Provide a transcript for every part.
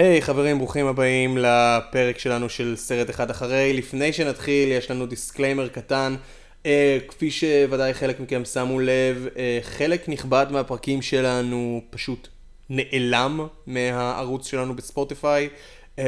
היי hey, חברים, ברוכים הבאים לפרק שלנו של סרט אחד אחרי. לפני שנתחיל, יש לנו דיסקליימר קטן. Uh, כפי שוודאי חלק מכם שמו לב, uh, חלק נכבד מהפרקים שלנו פשוט נעלם מהערוץ שלנו בספוטיפיי. Uh,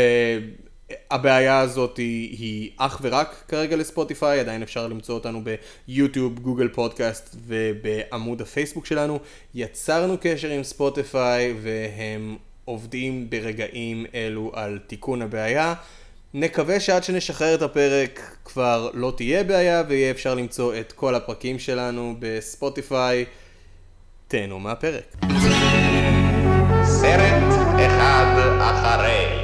הבעיה הזאת היא, היא אך ורק כרגע לספוטיפיי, עדיין אפשר למצוא אותנו ביוטיוב, גוגל פודקאסט ובעמוד הפייסבוק שלנו. יצרנו קשר עם ספוטיפיי והם עובדים ברגעים אלו על תיקון הבעיה. נקווה שעד שנשחרר את הפרק כבר לא תהיה בעיה ויהיה אפשר למצוא את כל הפרקים שלנו בספוטיפיי. תהנו מהפרק. סרט אחד אחרי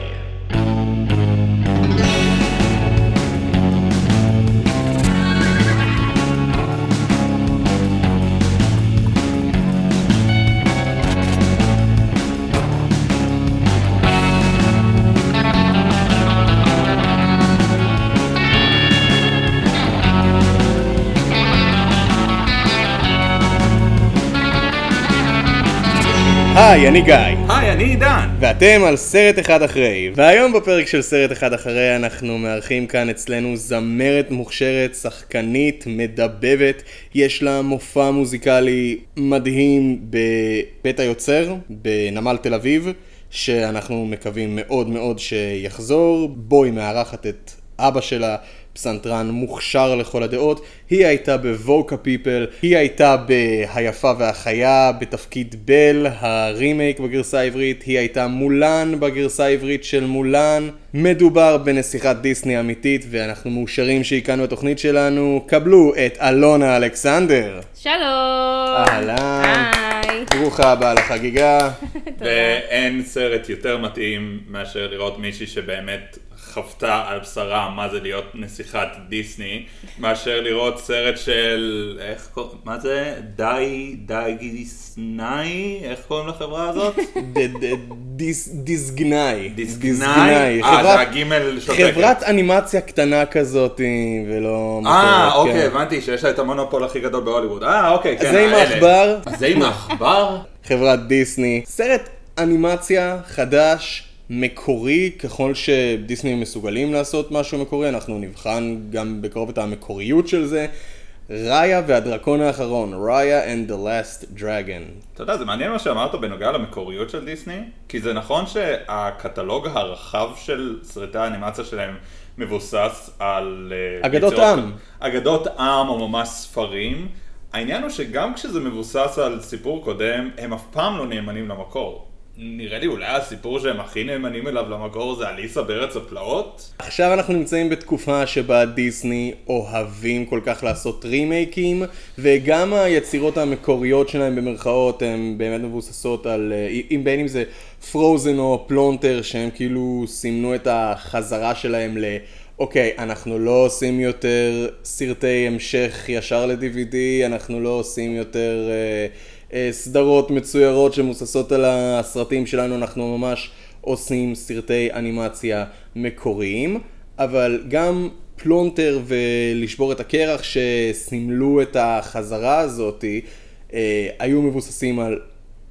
היי, אני גיא. היי, אני עידן. ואתם על סרט אחד אחרי. והיום בפרק של סרט אחד אחרי אנחנו מארחים כאן אצלנו זמרת מוכשרת, שחקנית, מדבבת. יש לה מופע מוזיקלי מדהים בבית היוצר, בנמל תל אביב, שאנחנו מקווים מאוד מאוד שיחזור. בו היא מארחת את אבא שלה. פסנתרן מוכשר לכל הדעות, היא הייתה בווקה פיפל, היא הייתה ב"היפה והחיה" בתפקיד בל, הרימייק בגרסה העברית, היא הייתה מולן בגרסה העברית של מולן. מדובר בנסיכת דיסני אמיתית ואנחנו מאושרים שהיא כאן בתוכנית שלנו. קבלו את אלונה אלכסנדר. שלום. אהלן. היי. ברוכה הבאה לחגיגה. ואין סרט יותר מתאים מאשר לראות מישהי שבאמת חוותה על בשרה מה זה להיות נסיכת דיסני, מאשר לראות סרט של, איך קוראים, מה זה? די, די גיסנאי? איך קוראים לחברה הזאת? דיסגנאי. דיסגנאי? אה, זה הגימל שותקת. חברת אנימציה קטנה כזאת ולא... אה, אוקיי, כן. הבנתי שיש לה את המונופול הכי גדול בהוליווד. אה, אוקיי, כן, זה עם. העכבר. זה עם העכבר? חברת דיסני. סרט אנימציה חדש, מקורי, ככל שדיסני מסוגלים לעשות משהו מקורי, אנחנו נבחן גם בקרוב את המקוריות של זה. ראיה והדרקון האחרון, ראיה and the last dragon. אתה יודע, זה מעניין מה שאמרת בנוגע למקוריות של דיסני, כי זה נכון שהקטלוג הרחב של סרטי האנימציה שלהם מבוסס על... אה, אגדות יצירות- עם. אגדות עם או ממש ספרים. העניין הוא שגם כשזה מבוסס על סיפור קודם, הם אף פעם לא נאמנים למקור. נראה לי אולי הסיפור שהם הכי נאמנים אליו למקור זה אליסה בארץ הפלאות? עכשיו אנחנו נמצאים בתקופה שבה דיסני אוהבים כל כך לעשות רימייקים וגם היצירות המקוריות שלהם במרכאות הן באמת מבוססות על, אה, אם בין אם זה פרוזן או פלונטר שהם כאילו סימנו את החזרה שלהם ל... אוקיי, אנחנו לא עושים יותר סרטי המשך ישר ל-DVD, אנחנו לא עושים יותר אה, סדרות מצוירות שמבוססות על הסרטים שלנו, אנחנו ממש עושים סרטי אנימציה מקוריים, אבל גם פלונטר ולשבור את הקרח שסימלו את החזרה הזאתי, אה, היו מבוססים על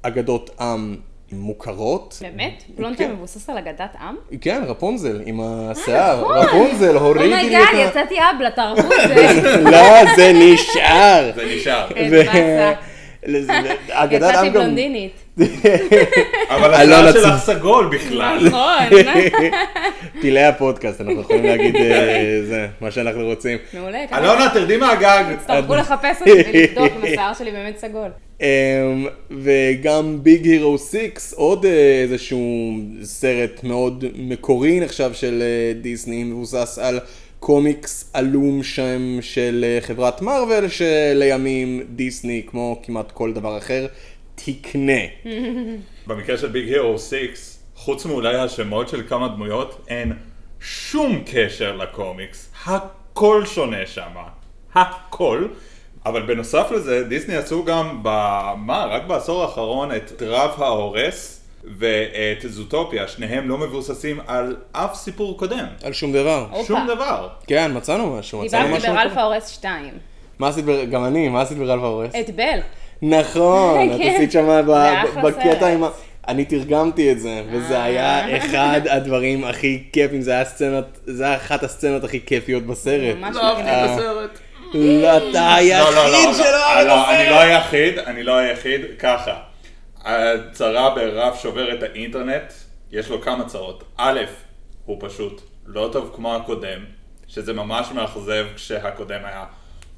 אגדות עם מוכרות. באמת? פלונטר כן. מבוסס על אגדת עם? כן, רפונזל עם השיער, נכון. רפונזל, הורידי לי oh my god, את ה... יצאתי אבלה, תרבות זה. לא, זה נשאר. זה נשאר. אגדת עם גם... בלונדינית. אבל השיער צ- שלך סגול בכלל. נכון. פילי הפודקאסט, אנחנו יכולים להגיד אה, זה, מה שאנחנו רוצים. מעולה. אלונה, תרדי מהגג. תצטרכו לחפש אותי ולבדוק אם השיער שלי באמת סגול. אמ, וגם ביג הירו 6, עוד אה, איזשהו סרט מאוד מקורי נחשב של אה, דיסני, מבוסס על קומיקס עלום שם של אה, חברת מארוול, שלימים דיסני, כמו כמעט כל דבר אחר, תקנה. במקרה של ביג הירו 6, חוץ מאולי השמות של כמה דמויות, אין שום קשר לקומיקס. הכל שונה שם. הכל. אבל בנוסף לזה, דיסני עשו גם, ב... מה, רק בעשור האחרון, את רב ההורס ואת זוטופיה, שניהם לא מבוססים על אף סיפור קודם. על שום דבר. הופה. שום דבר. כן, מצאנו משהו, מצאנו דיברתי משהו. ברלפה הורס 2. מה עשית, גם אני, מה עשית ברלפה הורס? את בל. נכון, את כן. עשית שם בקטע. עם ה... אני תרגמתי את זה, וזה היה אחד הדברים הכי כיפים, זה היה סצנות, זה היה אחת הסצנות הכי כיפיות בסרט. ממש לא אהבתי. את הסרט. לא, אתה היחיד לא, לא, לא, שלא לא, אהב לא, את אני לא הסרט. היחיד, אני לא היחיד, ככה. הצרה ברף שובר את האינטרנט, יש לו כמה צרות. א', הוא פשוט לא טוב כמו הקודם, שזה ממש מאכזב כשהקודם היה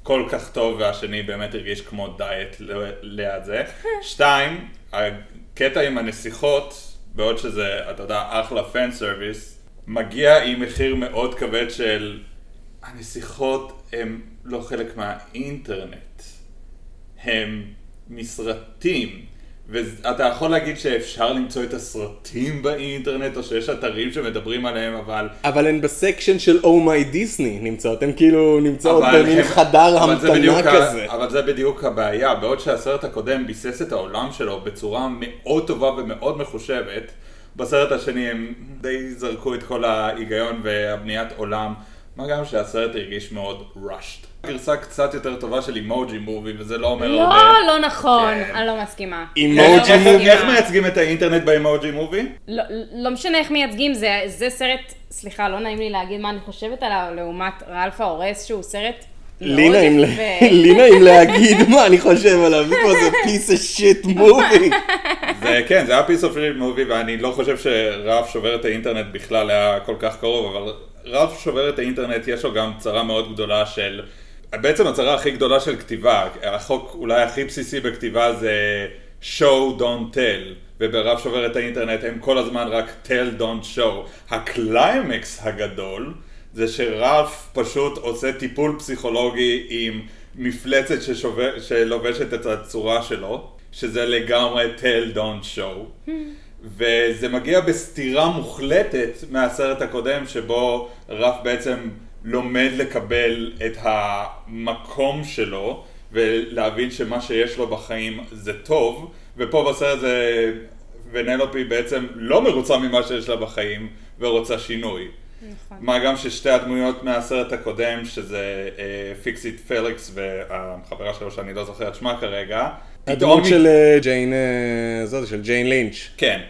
כל כך טוב והשני באמת הרגיש כמו דיאט ליד זה. שתיים, הקטע עם הנסיכות, בעוד שזה, אתה יודע, אחלה פן סרוויס, מגיע עם מחיר מאוד כבד של הנסיכות הם לא חלק מהאינטרנט. הם מסרטים. ואתה יכול להגיד שאפשר למצוא את הסרטים באינטרנט, או שיש אתרים שמדברים עליהם, אבל... אבל הן בסקשן של Oh My Disney נמצאות, הן כאילו נמצאות במין הם- חדר המתנה בדיוק ה- כזה. אבל זה בדיוק הבעיה, בעוד שהסרט הקודם ביסס את העולם שלו בצורה מאוד טובה ומאוד מחושבת, בסרט השני הם די זרקו את כל ההיגיון והבניית עולם, מה גם שהסרט הרגיש מאוד rushed. גרסה קצת יותר טובה של אימוג'י מובי, וזה לא אומר לא, הרבה. לא נכון, כן. אני לא מסכימה. אימוג'י איך- מובי. איך מייצגים את האינטרנט באימוג'י מובי? לא, לא משנה איך מייצגים, זה, זה סרט, סליחה, לא נעים לי להגיד מה אני חושבת עליו, לעומת רלף ההורס, שהוא סרט לי מאוד נעים יפה. לי נעים להגיד מה אני חושב עליו, זה כמו זה piece of shit movie. זה כן, זה היה piece of real movie ואני לא חושב שרף שובר את האינטרנט בכלל היה כל כך קרוב, אבל רף שובר את האינטרנט יש לו גם צרה מאוד גדולה של, בעצם הצרה הכי גדולה של כתיבה, החוק אולי הכי בסיסי בכתיבה זה show don't tell, ובראלף שובר את האינטרנט הם כל הזמן רק tell don't show. הקליימקס הגדול זה שראלף פשוט עושה טיפול פסיכולוגי עם מפלצת ששובר, שלובשת את הצורה שלו, שזה לגמרי tell don't show. וזה מגיע בסתירה מוחלטת מהסרט הקודם, שבו ראלף בעצם לומד לקבל את המקום שלו, ולהבין שמה שיש לו בחיים זה טוב, ופה בסרט זה... ונלופי בעצם לא מרוצה ממה שיש לה בחיים, ורוצה שינוי. נכון. מה גם ששתי הדמויות מהסרט הקודם, שזה פיקסיט פליקס והחברה שלו שאני לא זוכר את שמה כרגע, הדמות של אה, ג'יין, אה, זאת, של ג'יין לינץ'. כן.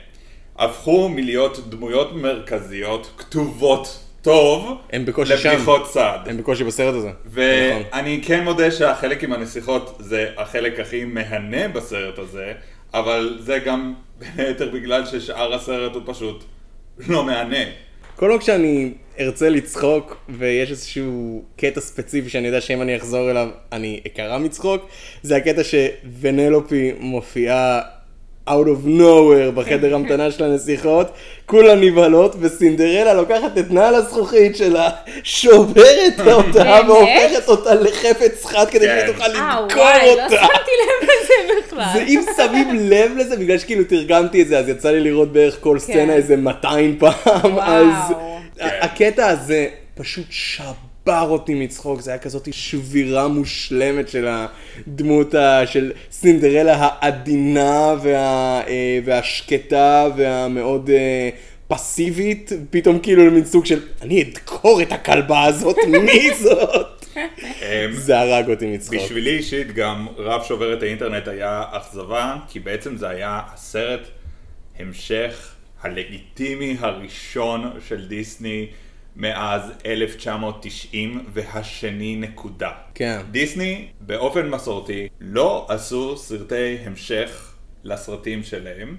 הפכו מלהיות דמויות מרכזיות, כתובות טוב, הם בקושי שם. לבדיחות צד. הם בקושי בסרט הזה. נכון. ואני כן מודה שהחלק עם הנסיכות זה החלק הכי מהנה בסרט הזה, אבל זה גם בין היתר בגלל ששאר הסרט הוא פשוט לא מהנה. כל עוד שאני ארצה לצחוק ויש איזשהו קטע ספציפי שאני יודע שאם אני אחזור אליו אני אקרע מצחוק, זה הקטע שוונלופי מופיעה out of nowhere בחדר המתנה של הנסיכות, כולן נבהלות וסינדרלה לוקחת את נעל הזכוכית שלה, שוברת אותה? והופכת אותה לחפץ חד כדי כן. שהיא תוכל אה, למכור וואי, לא אותה. שמתי לב לזה בכלל. זה אם שמים לב לזה, בגלל שכאילו תרגמתי את זה, אז יצא לי לראות בערך כל סצנה איזה 200 פעם, אז הקטע הזה פשוט שבר אותי מצחוק, זה היה כזאת שבירה מושלמת של הדמות ה- של סינדרלה העדינה וה, אה, והשקטה והמאוד אה, פסיבית, פתאום כאילו למין סוג של אני אדקור את הכלבה הזאת, מי זאת? אמ, זה הרג אותי מצחוק. בשבילי אישית גם רב שובר את האינטרנט היה אכזבה, כי בעצם זה היה הסרט המשך הלגיטימי הראשון של דיסני מאז 1990 והשני נקודה. כן. דיסני באופן מסורתי לא עשו סרטי המשך לסרטים שלהם,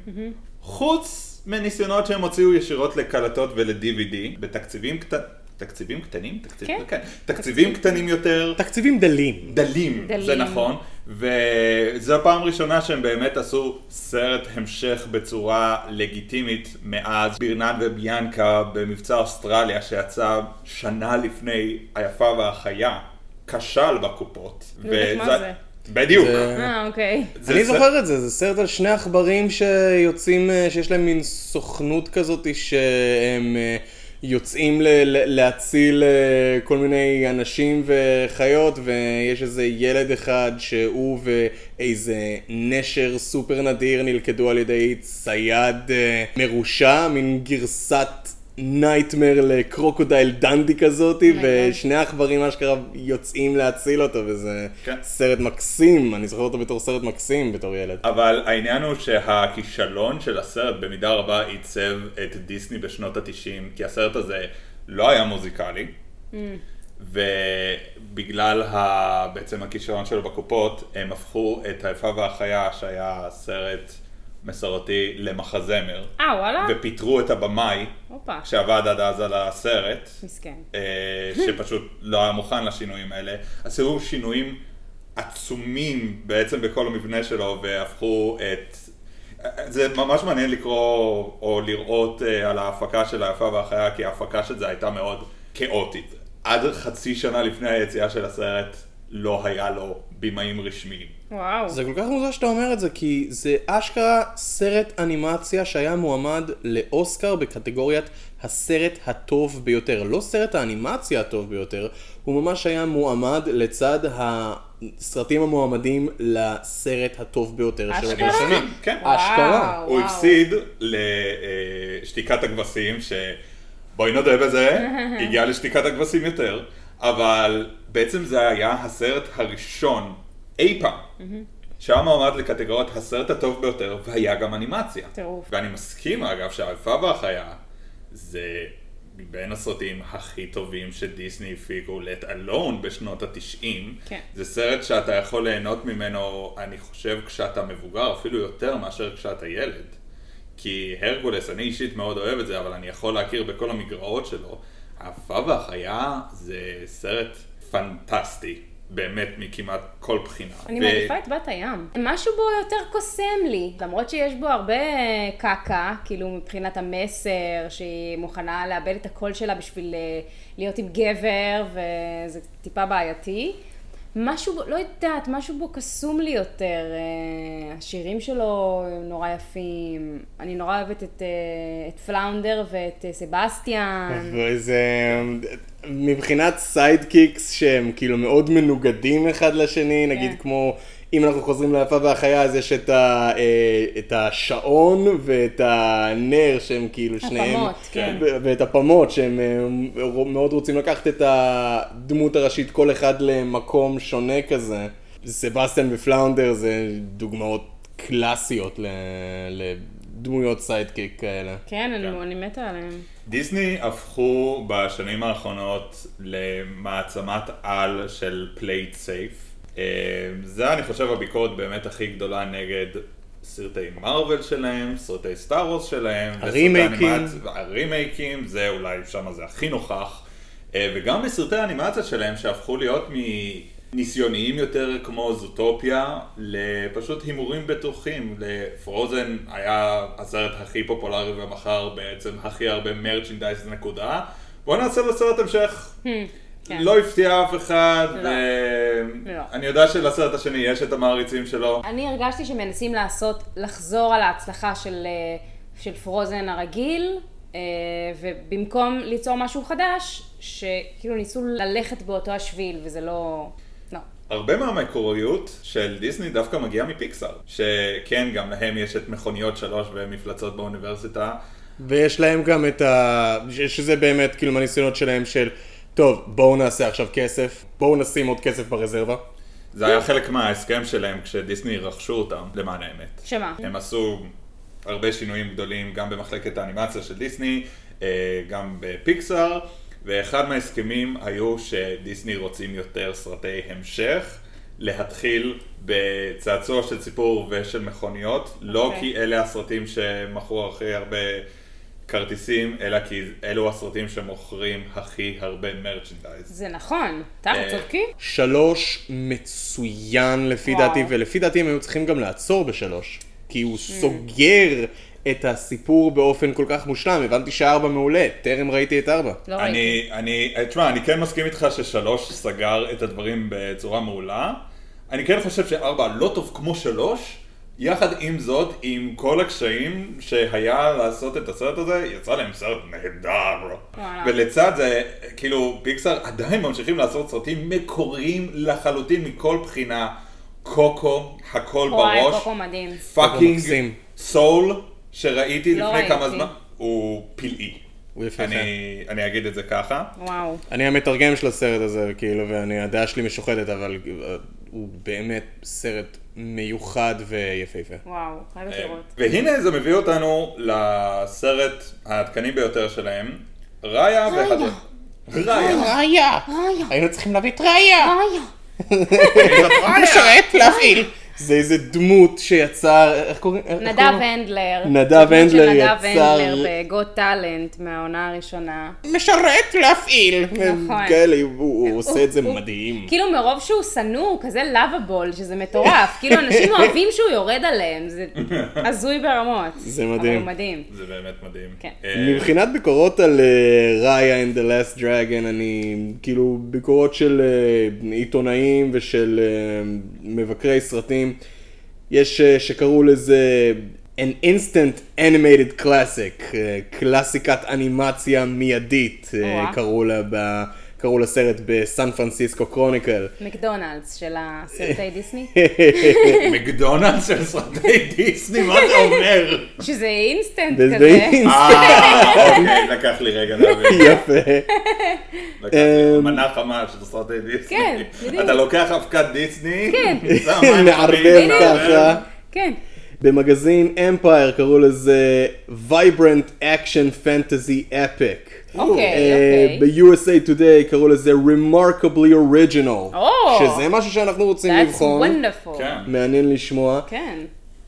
חוץ מניסיונות שהם הוציאו ישירות לקלטות ול-DVD בתקציבים קטנים. תקציבים קטנים? תקציב... כן. כן. תקציבים קטנים יותר, תקציבים דלים. דלים, דלים. זה נכון, וזו הפעם הראשונה שהם באמת עשו סרט המשך בצורה לגיטימית מאז בירנן וביאנקה במבצע אוסטרליה שיצא שנה לפני היפה והחיה, כשל בקופות. נו, מה וזה- זה? בדיוק. אה, אוקיי. זה אני זוכר את זה, זה סרט על שני עכברים שיוצאים, אה, שיש להם מין סוכנות כזאת שהם אה, יוצאים ל- ל- להציל אה, כל מיני אנשים וחיות ויש איזה ילד אחד שהוא ואיזה נשר סופר נדיר נלכדו על ידי צייד אה, מרושע, מין גרסת nightmare לקרוקודייל דנדי כזאתי, Oh. ושני העכברים אשכרה יוצאים להציל אותו, וזה כן. סרט מקסים, אני זוכר אותו בתור סרט מקסים בתור ילד. אבל העניין הוא שהכישלון של הסרט במידה רבה עיצב את דיסני בשנות התשעים, כי הסרט הזה לא היה מוזיקלי, ובגלל ה... בעצם הכישלון שלו בקופות, הם הפכו את היפה והחיה, שהיה סרט מסורתי, למחזמר, אה, וואלה? ופיטרו את הבמאי. שעבד עד אז על הסרט, מסכן. אה, שפשוט לא היה מוכן לשינויים האלה. עשו שינויים עצומים בעצם בכל המבנה שלו והפכו את... זה ממש מעניין לקרוא או לראות אה, על ההפקה של היפה והחיה, כי ההפקה של זה הייתה מאוד כאוטית. עד חצי שנה לפני היציאה של הסרט לא היה לו בימאים רשמיים. וואו. זה כל כך מוזר שאתה אומר את זה, כי זה אשכרה סרט אנימציה שהיה מועמד לאוסקר בקטגוריית הסרט הטוב ביותר. לא סרט האנימציה הטוב ביותר, הוא ממש היה מועמד לצד הסרטים המועמדים לסרט הטוב ביותר של? אותה שנה. כן. אשכרה. הוא. הפסיד לשתיקת הכבשים, שבואי נודה בזה, הגיע לשתיקת הכבשים יותר, אבל בעצם זה היה הסרט הראשון אי פעם. שהיה מועמד לקטגוריית הסרט הטוב ביותר, והיה גם אנימציה. טירוף. ואני מסכים אגב שהאלפה והחיה זה מבין הסרטים הכי טובים שדיסני הפיקו, let alone בשנות התשעים. כן. זה סרט שאתה יכול ליהנות ממנו, אני חושב, כשאתה מבוגר, אפילו יותר מאשר כשאתה ילד. כי הרגולס, אני אישית מאוד אוהב את זה, אבל אני יכול להכיר בכל המגרעות שלו. האפה והחיה זה סרט פנטסטי, באמת מכמעט כל בחינה. אני ו- מעדיפה את בת הים. משהו בו יותר קוסם לי, למרות שיש בו הרבה קקה, כאילו מבחינת המסר, שהיא מוכנה לאבד את הקול שלה בשביל אה, להיות עם גבר, וזה טיפה בעייתי. משהו בו, לא יודעת, משהו בו קסום לי יותר. אה, השירים שלו הם נורא יפים. אני נורא אוהבת את, אה, את פלאונדר ואת אה, סבסטיאן. וזה מבחינת sidekicks שהם כאילו מאוד מנוגדים אחד לשני, נגיד כן. כמו אם אנחנו חוזרים ליפה והחיה אז יש את, ה, אה, את השעון ואת הנר שהם כאילו שניהם, הפמוט, כן. ו- ואת הפמוט שהם אה, מאוד רוצים לקחת את הדמות הראשית כל אחד למקום שונה כזה. סבסטיאן ופלאונדר זה דוגמאות קלאסיות ל- לדמויות sidekick כאלה. כן, כן. אני, אני מתה עליהם. דיסני הפכו בשנים האחרונות למעצמת על של play it safe. זה אני חושב הביקורת באמת הכי גדולה נגד סרטי מארוול שלהם, סרטי סטאר וורס שלהם. הרימייקים. הרימייקים, זה אולי שם זה הכי נוכח. אה, וגם בסרטי האנימציה שלהם שהפכו להיות מניסיוניים יותר כמו זוטופיה לפשוט הימורים בטוחים. לפרוזן היה הסרט הכי פופולרי ומכר בעצם הכי הרבה מרצ'נדייז נקודה. בואו נעשה לו סרט המשך. כן. לא הפתיע אף אחד, לא. לא. ואני יודע שלסרט השני יש את המעריצים שלו. אני הרגשתי שמנסים לעשות, לחזור על ההצלחה של, אה, של פרוזן הרגיל, אה, ובמקום ליצור משהו חדש, שכאילו ניסו ללכת באותו השביל, וזה לא... לא. הרבה מהמקוריות של דיסני דווקא מגיעה מפיקסאר, שכן, גם להם יש את מכוניות שלוש ומפלצות באוניברסיטה. ויש להם גם את ה... שזה באמת כאילו מהניסיונות שלהם של טוב, בואו נעשה עכשיו כסף, בואו נשים עוד כסף ברזרבה. זה היה חלק מההסכם שלהם כשדיסני רכשו אותם, למען האמת. שמה? הם עשו הרבה שינויים גדולים גם במחלקת האנימציה של דיסני, אה, גם בפיקסאר, ואחד מההסכמים היו שדיסני רוצים יותר סרטי המשך, להתחיל בצעצוע של סיפור ושל מכוניות, לא אוקיי. כי אלה הסרטים שמכרו הכי הרבה כרטיסים, אלא כי אלו הסרטים שמוכרים הכי הרבה מרצ'נדייז. זה נכון, אתה אה, צודקי? שלוש מצוין לפי וואו. דעתי, ולפי דעתי הם היו צריכים גם לעצור בשלוש. כי הוא סוגר את הסיפור באופן כל כך מושלם, הבנתי שארבע מעולה, טרם ראיתי את ארבע. לא ראיתי. אני, אני, תשמע, אני כן מסכים איתך ששלוש סגר את הדברים בצורה מעולה. אני כן חושב שארבע לא טוב כמו שלוש. יחד עם זאת, עם כל הקשיים שהיה לעשות את הסרט הזה, יצא להם סרט נהדר. ולצד זה, כאילו, פיקסאר עדיין ממשיכים לעשות סרטים מקוריים לחלוטין מכל בחינה. קוקו, הקול וואי, בראש. קוקו מדהים. fucking סול, שראיתי לא לפני כמה ראיתי. זמן, הוא פלאי. הוא יפהפה. אני, אני אגיד את זה ככה. וואו. אני המתרגם של הסרט הזה, כאילו, ואני, הדעה שלי משוחדת, אבל אה, הוא באמת סרט מיוחד ויפהפה. וואו, חייבת לראות. והנה זה מביא אותנו לסרט העדכני ביותר שלהם, ראיה ואחד... ראיה. ראיה! היינו צריכים להביא את ראיה! ראיה. משרת להפעיל! זה איזה דמות שיצר, איך קוראים? נדב? הנדלר. נדב הנדלר נדב יצר- הנדלר בגוט טאלנט מהעונה הראשונה. משרת להפעיל! נכון. כאלה, הוא- הוא עושה את זה הוא- מדהים. כאילו מרוב שהוא שנוא, הוא כזה לאביבול, שזה מטורף. כאילו אנשים אוהבים שהוא יורד עליהם, זה הזוי ברמות. זה אבל מדהים. הוא מדהים. זה באמת מדהים. כן. אה, מבחינת ביקורות על אה, ראיה and the last dragon, אני כאילו ביקורות של אה, עיתונאים ושל מבקרי סרטים, יש אה, שקראו לזה an instant animated classic, אה, קלאסיקת אנימציה מיידית, אה. קראו לה ב... קראו לסרט בסן פרנסיסקו קרוניקל. מקדונלדס של הסרטי דיסני. מקדונלדס של סרטי דיסני, מה זה אומר? שזה אינסטנט כזה. אינסטנט. אה, אוקיי, לקח לי רגע להבין. יפה. לקח לי אמ, מנה חמה של סרטי דיסני. כן, בדיוק. אתה לוקח אבקת דיסני, כן. מערבב ככה. כן. במגזין אמפייר קראו לזה Vibrant Action Fantasy Epic. אוקיי, אה, אוקיי. ב-USA Today קראו לזה Remarkably Original. שזה משהו שאנחנו רוצים That's לבחון. wonderful. כן. מעניין לשמוע. כן.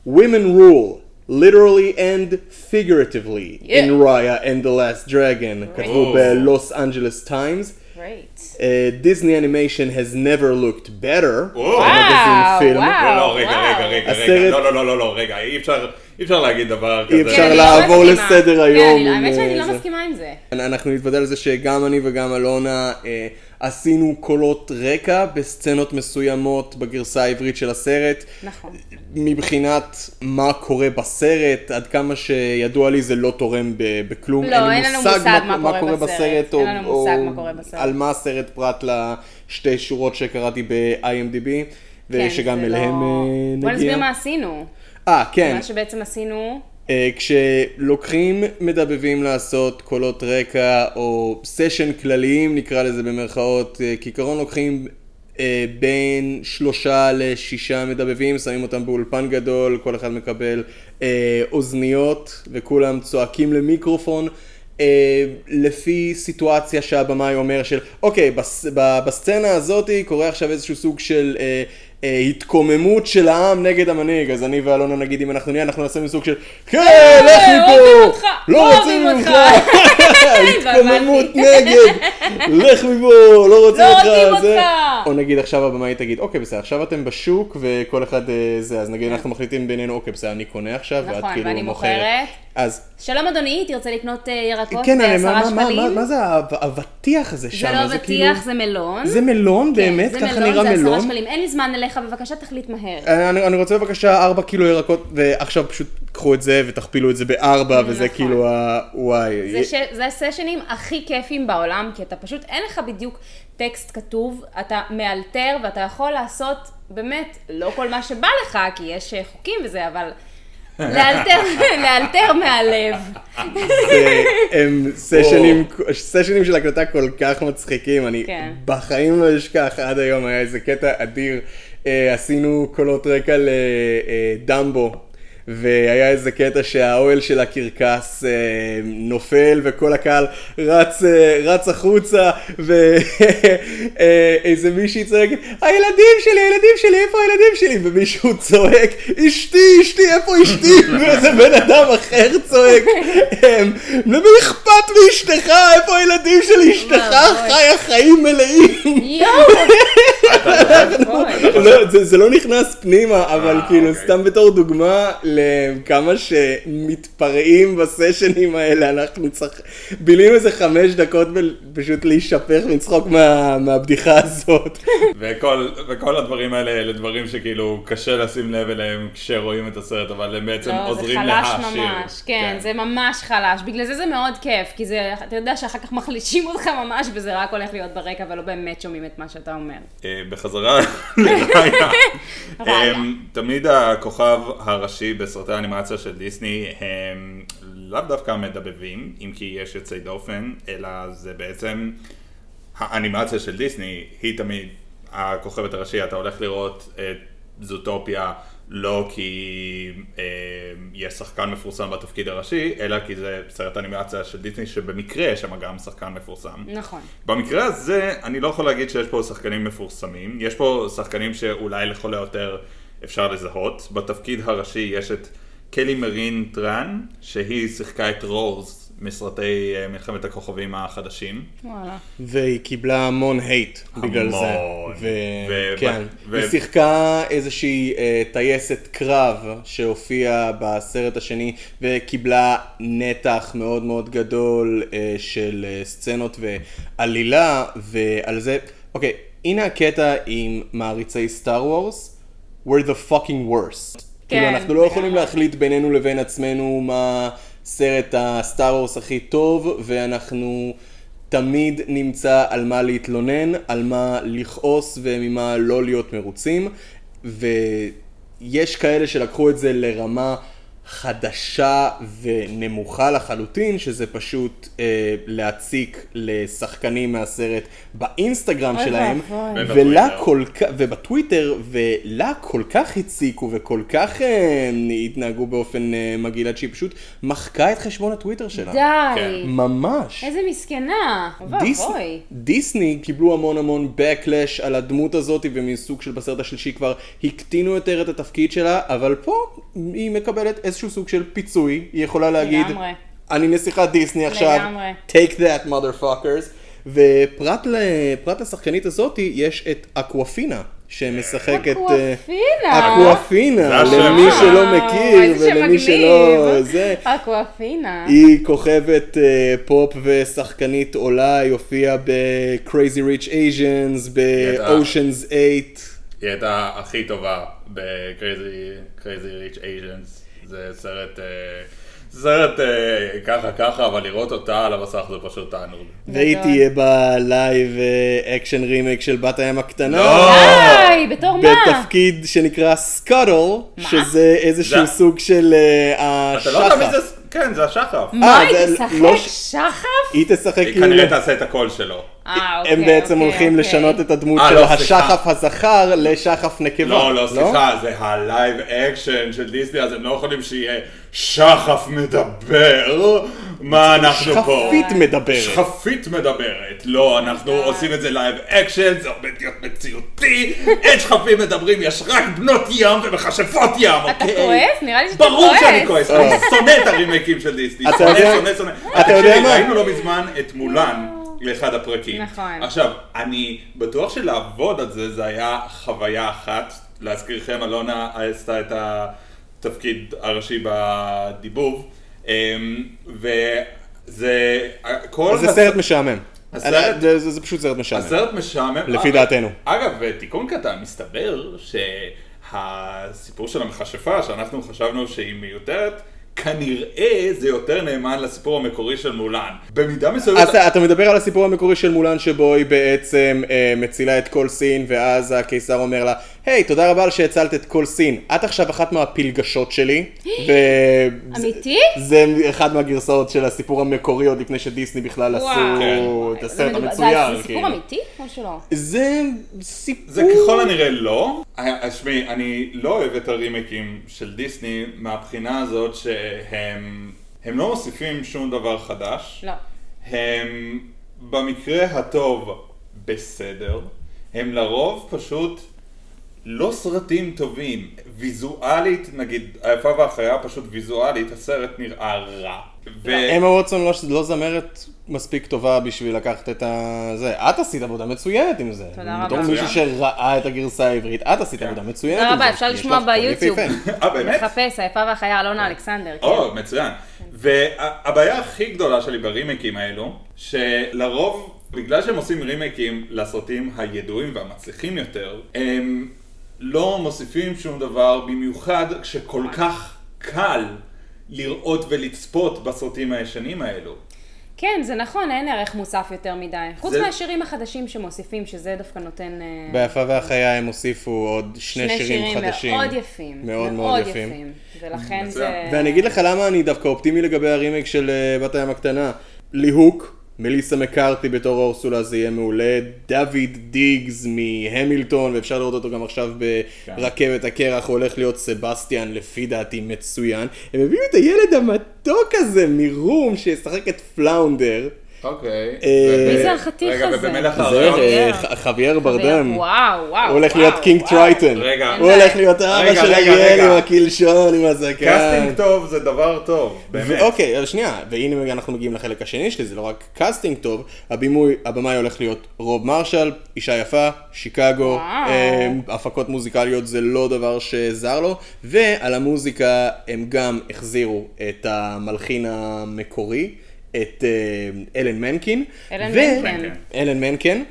Women rule, literally and figuratively, Yeah. in Raya and the Last Dragon, כתבו Oh. בלוס אנג'לס טיימס. Great. דיסני Animation has never looked better. וואו. פילם. וואו. לא, לא, רגע, וואו. רגע, רגע, רגע, לא, לא, לא, לא, לא, רגע, אי אפשר, אי אפשר להגיד דבר כזה. אי אפשר כן, לא לעבור. לסדר היום כן, האמת שאני אה, לא. מסכימה עם זה. אנחנו נתוודע לזה שגם אני וגם אלונה אה, עשינו קולות רקע בסצנות מסוימות בגרסה העברית של הסרט. נכון. מבחינת מה קורה בסרט, עד כמה שידוע לי זה לא תורם ב- בכלום. לא, אין לנו מושג מה קורה בסרט. או, אין לנו מושג או מה קורה בסרט. על מה הסרט פרט לשתי שורות שקראתי ב-IMDb, ושגם כן, זה אליהם לא- אה, בוא נסביר נגיע. מה עשינו. אה, כן. מה שבעצם עשינו, כשלוקחים מדבבים לעשות קולות רקע או סשן כלליים נקרא לזה במרכאות, אה, כעיקרון לוקחים אה, בין שלושה לשישה מדבבים, שמים אותם באולפן גדול, כל אחד מקבל אה, אוזניות וכולם צועקים למיקרופון. אה, לפי סיטואציה שהבמאי אומר של אוקיי בס, בסצנה הזאתי קורה עכשיו איזשהו סוג של אה, התקוממות של העם נגד המנהיג. אז אני ואלונה נגיד אם אנחנו נהיה אנחנו נעשה מין סוג של כן לך אוהבים מפה לא לא רוצים אותך." התקוממות נגד. לך מפה לא רוצים לא אותך. רוצים זה." אותך. או נגיד עכשיו הבמאי תגיד אוקיי בסדר עכשיו אתם בשוק וכל אחד אה, זה. אז נגיד אנחנו מחליטים בינינו אוקיי בסדר אני קונה עכשיו ואת נכון, כאילו מוכרת. אז שלום אדוני, תרצה לקנות אה, ירקות כן, אבל מה- בעשרה מה- מה- מה- שקלים? מה זה האב- האבטיח הזה שם? זה לא אבטיח, זה מלון. זה מלון? כן, באמת? זה ככה מלון, נראה זה עשרה מלון? שקלים. אין לי זמן אליך, בבקשה תחליט מהר. אה, אני אני רוצה בבקשה 4 קילו ירקות, ועכשיו פשוט קחו את זה ותכפילו את זה בארבע, וזה נכון. כאילו ה... וואי. זה, ש... זה הסשנים הכי כיפים בעולם, כי אתה פשוט, אין לך בדיוק טקסט כתוב, אתה מאלתר ואתה יכול לעשות באמת לא כל מה שבא לך, כי יש אה, חוקים וזה, אבל לאלתר, מהלב. זה- הם סשנים, של הקלטה כל כך מצחיקים, אני כן. בחיים לא אשכח, עד היום היה איזה קטע אדיר. אה, עשינו קולות רקע לדמבו. והיה איזה קטע שהאוהל של הקרקס אה, נופל וכל הקהל רץ, אה, רץ החוצה ואיזה מישהי צועקת הילדים שלי, הילדים שלי, איפה הילדים שלי? ומישהו צועק אשתי, אשתי, איפה אשתי? ואיזה בן אדם אחר צועק "אמ, למי אכפת מאשתך? איפה הילדים של אשתך? חיה חיים מלאים יואו! לא, זה, זה לא נכנס פנימה, אבל אה, כאילו אוקיי. סתם בתור דוגמה לכמה שמתפרעים בסשנים האלה, אנחנו צריך, בילינו איזה חמש דקות ב- פשוט להישפך מצחוק מה, מהבדיחה הזאת. וכל, וכל הדברים האלה אלה דברים שכאילו קשה לשים לב אליהם כשרואים את הסרט, אבל הם בעצם לא, זה עוזרים חלש להעשיר. ממש, כן, זה ממש חלש. בגלל זה זה מאוד כיף, כי זה, אתה יודע שאחר כך מחלישים אותך ממש, וזה רק הולך להיות ברקע, ולא באמת שומעים את מה שאתה אומר. אה, בחזרה לראיה. ראיה. אמ, תמיד הכוכב הראשי בסרטי האנימציה של דיסני הם לאו דווקא מדבבים, אם כי יש יוצאי דופן, אלא זה בעצם האנימציה של דיסני, היא תמיד הכוכבת הראשי, אתה הולך לראות את זוטופיה לא כי אה, יש שחקן מפורסם בתפקיד הראשי, אלא כי זה סרט אנימציה של דיסני שבמקרה יש שם גם שחקן מפורסם. נכון. במקרה הזה, אני לא יכול להגיד שיש פה שחקנים מפורסמים, יש פה שחקנים שאולי לכל היותר אפשר לזהות. בתפקיד הראשי יש את קלי מרין טראן, שהיא שיחקה את רוז מסרטי אה, מלחמת הכוכבים החדשים. וואלה. והיא קיבלה המון הייט בגלל זה. המון. ו- וכן, ו- היא שיחקה איזושהי אה, טייסת קרב שהופיעה בסרט השני וקיבלה נתח מאוד מאוד גדול אה, של אה, סצנות ועלילה ועל זה, אוקיי, הנה הקטע עם מעריצי סטאר וורס, we're the fucking worst. כן, כאילו אנחנו לא. יכולים להחליט בינינו לבין עצמנו מה סרט הסטאר וורס הכי טוב, ואנחנו תמיד נמצא על מה להתלונן, על מה לכעוס וממה לא להיות מרוצים, ויש כאלה שלקחו את זה לרמה חדשה ונמוכה לחלוטין, שזה פשוט אה, להציק לשחקנים מהסרט באינסטגרם אוי שלהם. ולה. כל כך, ובטוויטר, ולה כל כך הציקו וכל כך אה, התנהגו באופן אה, מגעיל עד שהיא פשוט מחקה את חשבון הטוויטר שלה. די. ממש. איזה מסכנה. דיס-. דיסני קיבלו המון המון backlash על הדמות הזאת ומסוג של בסרט השלישי כבר הקטינו יותר את התפקיד שלה, אבל פה היא מקבלת איזשהו סוג של פיצוי, היא יכולה להגיד, לגמרי. אני נסיכת דיסני עכשיו, לגמרי. take that motherfuckers, ופרט לשחקנית הזאתי יש את אקוואפינה. שמשחקת... אה, אקוואפינה. אקוואפינה, למי. שלא מכיר ולמי שלא... זה... אקוואפינה. היא כוכבת אה, פופ ושחקנית עולה, היא הופיעה ב-Crazy Rich Asians, ב-Oceans 8. היא הייתה הכי טובה ב-Crazy Crazy Rich Asians. זה סרט, אה, סרט אה, ככה ככה, אבל לראות אותה על המסך זה פשוט תענוג. והיא. תהיה ב-live action remake של בת הים הקטנה. לא! די, בתור מה? בתפקיד שנקרא סקוטל, שזה איזשהו זה- סוג של אה, אתה לא יודע מי השחף. כן, זה השחף. מה, אה, היא זה תשחק לא שחף? היא תשחק היא כאילו... כנראה תעשה את הקול שלו. אה, הם אוקיי, בעצם אוקיי, הולכים אוקיי. לשנות את הדמות אה, של לא. השחף הזכר לשחף נקבה. לא, לא, סליחה, זה ה live action של דיסני, אז הם לא יכולים שיהיה שחף מדבר. מה אנחנו פה? שחפית מדברת. שחפית מדברת. לא, אנחנו עושים את זה live action, זה עומד להיות מציאותי. אין שחפים מדברים, יש רק בנות ים ומכשפות ים, אתה אוקיי? כועס? נראה לי שאתה כועס. ברור שאני כועס, אני שונא את הרימייקים של דיסני. אתה שונא, יודע- שונא, שונא. אתה יודע תקשיבי, מה? ראינו לא מזמן את מולן לאחד הפרקים. נכון. עכשיו, אני בטוח שלעבוד על זה, זה היה חוויה אחת. להזכירכם, אלונה עשתה את התפקיד הראשי בדיבוב. אמ, וזה... כל זה סרט משעמם. הסרט- זה- זה זה פשוט סרט משעמם. הסרט משעמם. לפי אגב- דעתנו. אגב, תיקון קטן, מסתבר שהסיפור של המכשפה, שאנחנו חשבנו שהיא מיותרת, כנראה זה יותר נאמן לסיפור המקורי של מולן. במידה מסוימת... אז אתה- אתה מדבר על הסיפור המקורי של מולן שבו היא בעצם אה, מצילה את כל סין ואז הקיסר אומר לה היי תודה רבה על שהצלת את כל סין את עכשיו אחת מהפלגשות שלי ו... אמיתי? זה אחד מהגרסאות של הסיפור המקורי עוד לפני שדיסני בכלל עשו וואו. את זה הסרט המצויר. זה סיפור כאילו. אמיתי או שלא? זה סיפור... זה ככל הנראה לא. אה, שמעי, אני לא אוהב את הרימקים של דיסני מהבחינה הזאת שהם הם לא מוסיפים שום דבר חדש. לא. הם במקרה הטוב בסדר, הם לרוב פשוט לא סרטים טובים. ויזואלית, נגיד, היפה והחיה פשוט ויזואלית, הסרט נראה רע. ו- אמה ווטסון לא, לא זמרת מספיק טובה בשביל לקחת את ה... זה. את עשית עבודה מצוינת עם זה. תודה רבה. בתור מישהו שראה את הגרסה העברית, את עשית עבודה מצוינת תודה עם זה. רבה, אפשר לשמוע ביוטיוב. אה, באמת? מחפש, היפה והחיה אלונה אלכסנדר. כן. או, מצוין. והבעיה הכי גדולה שלי ברימקים האלו, שלרוב, בגלל שהם עושים רימקים לסרטים הידועים והמצליחים יותר, הם לא מוסיפים שום דבר, במיוחד כשכל כך קל לראות ולצפות בסרטים הישנים האלו. כן, זה נכון, אין ערך מוסף יותר מדי. חוץ זה- מהשירים החדשים שמוסיפים, שזה דווקא נותן... אה, ביפה והחיה הם הוסיפו עוד שני, שני שירים שירים חדשים. מאוד יפים. מאוד מאוד יפים. ולכן מצוין. זה... ואני אגיד לך למה אני דווקא אופטימי לגבי הרימייק של אה, בת הים הקטנה. ליהוק, מליסה מקארתי בתור אורסולה זה יהיה מעולה, דאביד דיגס מהמילטון, ואפשר לראות אותו גם עכשיו ברכבת הקרח, הוא הולך להיות סבסטיאן לפי דעתי מצוין. הם הביאו את הילד המתוק הזה מ Room שישחק את פלאונדר. אוקיי. אה, מי זה החתיך רגע, הזה? ובמלך זה האריות? אה, ח- חוויאר ברדם. וואו, וואו. הוא הולך להיות קינג. טרייטן. רגע. הוא הולך להיות רגע, של רגע, רגע. עם הקלשון, עם הזקן. casting טוב זה דבר טוב, באמת. אוקיי, אז שנייה, והנה אנחנו מגיעים לחלק השני שלי, זה לא רק casting טוב, הבימוי, הבמאי הולך להיות רוב מרשל, אישה יפה, שיקגו. אה, הפקות מוזיקליות זה לא דבר שזר לו, ועל המוזיקה הם גם החזירו את המלחין המקורי, את אה, אלן מנקין. אלן ו- מנקן. אלן מנקן,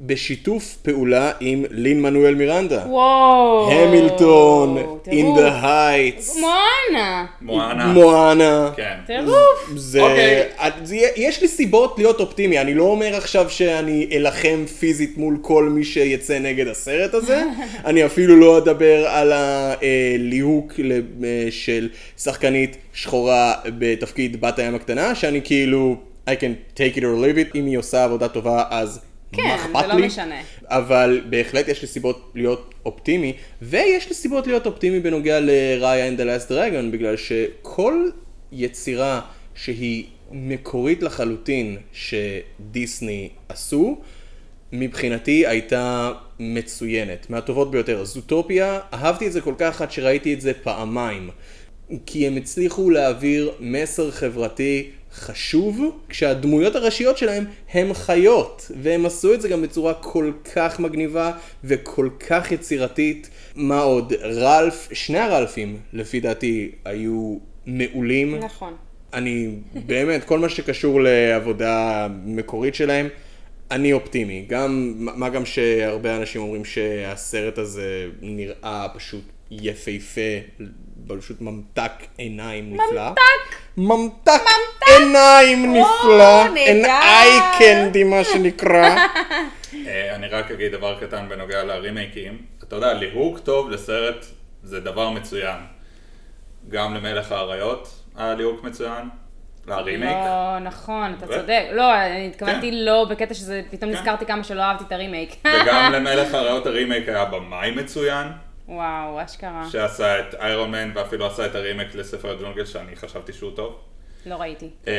ובשיתוף פעולה עם לין מנואל מירנדה. וואו. המילטון, In טירוף. the Heights, מואנה. מואנה. מואנה. כן. טירוף. זה... אוקיי. זה... יש לי סיבות להיות אופטימי, אני לא אומר עכשיו שאני אלחם פיזית מול כל מי שיצא נגד הסרט הזה, אני אפילו לא אדבר על הליהוק של שחקנית שחורה בתפקיד בת הים הקטנה, שאני כאילו, I can take it or leave it, אם היא עושה עבודה טובה אז כן, זה לא לי? משנה. אבל בהחלט יש לי סיבות להיות אופטימי, ויש לי סיבות להיות אופטימי בנוגע לראיה and the last dragon, בגלל שכל יצירה שהיא מקורית לחלוטין שדיסני עשו, מבחינתי הייתה מצוינת, מהטובות ביותר. זוטופיה, אהבתי את זה כל כך עד שראיתי את זה פעמיים. כי הם הצליחו להעביר מסר חברתי חשוב, כשהדמויות הראשיות שלהם הם חיות, והם עשו את זה גם בצורה כל כך מגניבה וכל כך יצירתית. מה עוד? רלף, שני הרלפים, לפי דעתי, היו מעולים. נכון. אני באמת, כל מה שקשור לעבודה מקורית שלהם, אני אופטימי. גם, מה גם שהרבה אנשים אומרים שהסרט הזה נראה פשוט יפהפה, פשוט ממתק עיניים נפלא. ממתק! ממתק עיניים נפלא. an eye candy מה שנקרא. אה, אני רק אגיד דבר קטן בנוגע לרימייקים. אתה יודע, ליהוק טוב לסרט זה דבר מצוין. גם למלך האריות היה ליהוק מצוין. לרימייק. לא, נכון, אתה ו- צודק. לא, אני התכוונתי כן. לא בקטע שזה, פתאום כן. נזכרתי כמה שלא אהבתי את הרימייק. וגם למלך האריות הרימייק היה במאי מצוין. וואו, אשכרה. שעשה את איירון מן ואפילו עשה את הרימייק לספר הג'ונגל שאני חשבתי שהוא טוב. לא ראיתי. אה,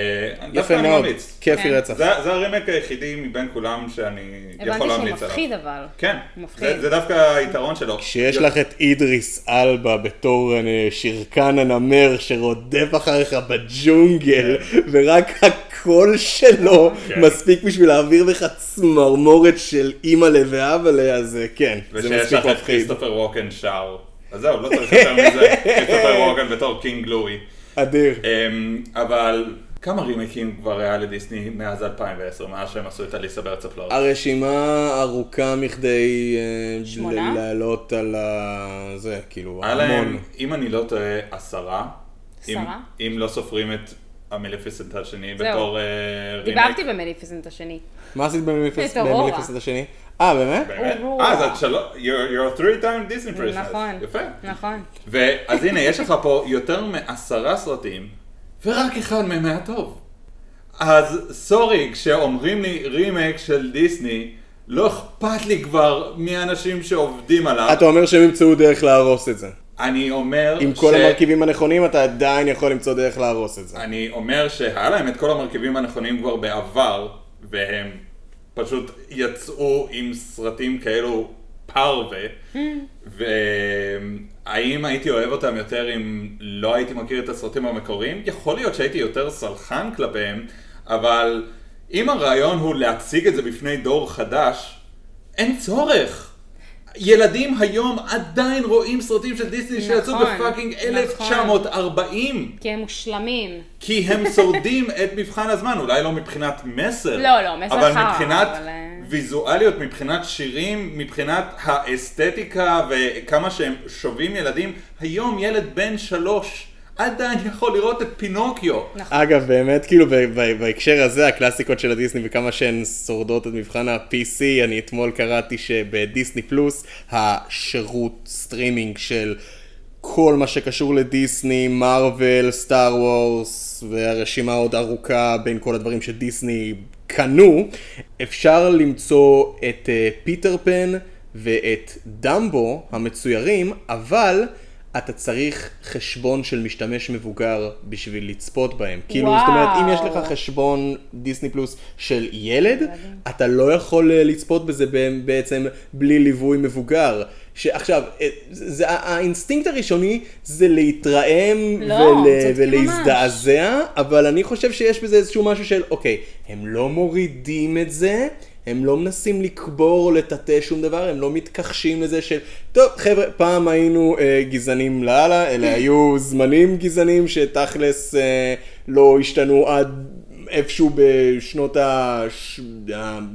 יפה מאוד. כיפי כן. רצח. זה זה הרימייק היחידי מבין כולם שאני הבנתי יכול שהוא להמליץ עליו. מפחיד אבל. כן. זה, דווקא היתרון שלו. כשיש לך את אידריס אלבה בתור אה, שרקן הנמר שרודף אחריך בג'ונגל, ורק הקול שלו כן. מספיק בשביל להעביר לך צמרמורת של אימא'לה ואבא'לה, אז כן, זה ושיש מספיק לך את מפחיד. כריסטופר ווקן שר. אז זהו, לא צריך יותר מזה. כריסטופר ווקן בתור קינג לואי. אדיר. אמ, אבל כמה רימייקים כבר היה לדיסני מאז 2010, מאז שהם עשו את אליסה בארץ הפלאות? הרשימה ארוכה מכדי אה, לעלות על ה... זה, כאילו, המון. אם אני לא טועה, עשרה. עשרה? אם לא סופרים את המלפיסנט השני. בתור אה, רימייק. דיברתי במליפיסנט השני. מה עשית במליפיסנט השני? אה, באמת? אה, אז את שלוש, you're you're a three time Disney princess. נכון. יפה. נכון. ואז הנה, יש לך פה יותר מעשרה סרטים, ורק אחד מהם היה טוב. אז סורי, כשאומרים לי רימייק של דיסני, לא אכפת לי כבר מהאנשים שעובדים עליו. אתה אומר שהם ימצאו דרך להרוס את זה. אני אומר עם כל המרכיבים הנכונים אתה עדיין יכול למצוא דרך להרוס את זה. אני אומר שהיה להם את כל המרכיבים הנכונים כבר בעבר, והם פשוט יצאו עם סרטים כאלו פרווה, והאם הייתי אוהב אותם יותר אם לא הייתי מכיר את הסרטים המקוריים? יכול להיות שהייתי יותר סלחן כלפיהם, אבל אם הרעיון הוא להציג את זה בפני דור חדש, אין צורך. ילדים היום עדיין רואים סרטים של דיסני שיצאו נכון, בפאקינג נכון. 1940. כי הם מושלמים. כי הם שורדים את מבחן הזמן, אולי לא מבחינת מסר, לא, לא, מסר אבל חרא, מבחינת אבל, אה, ויזואליות, מבחינת שירים, מבחינת האסתטיקה וכמה שהם שובים ילדים, היום ילד בן שלוש עדיין יכול לראות את פינוקיו. אגב, באמת, כאילו, ב- ב- בהקשר הזה, הקלאסיקות של הדיסני וכמה שהן שורדות את מבחן ה-PC, אני אתמול קראתי שבדיסני פלוס, השירות סטרימינג של כל מה שקשור לדיסני, מארוול, סטאר וורס, והרשימה עוד ארוכה בין כל הדברים שדיסני קנו, אפשר למצוא את אה, פיטר פן ואת דמבו המצוירים, אבל... אתה צריך חשבון של משתמש מבוגר בשביל לצפות בהם. כאילו, זאת אומרת, אם יש לך חשבון דיסני פלוס של ילד, אתה לא יכול אה, לצפות בזה בעצם בלי ליווי מבוגר. שעכשיו, אה, זה, האינסטינקט הראשוני זה להתרעם לא, ול, ולהזדעזע, אבל אני חושב שיש בזה איזשהו משהו של, אוקיי, הם לא מורידים את זה. הם לא מנסים לקבור או לטאטא שום דבר, הם לא מתכחשים לזה של, טוב חבר'ה, פעם היינו אה, גזענים לאללה, אלה היו זמנים גזענים שתכלס אה, לא השתנו עד איפשהו בשנות ה...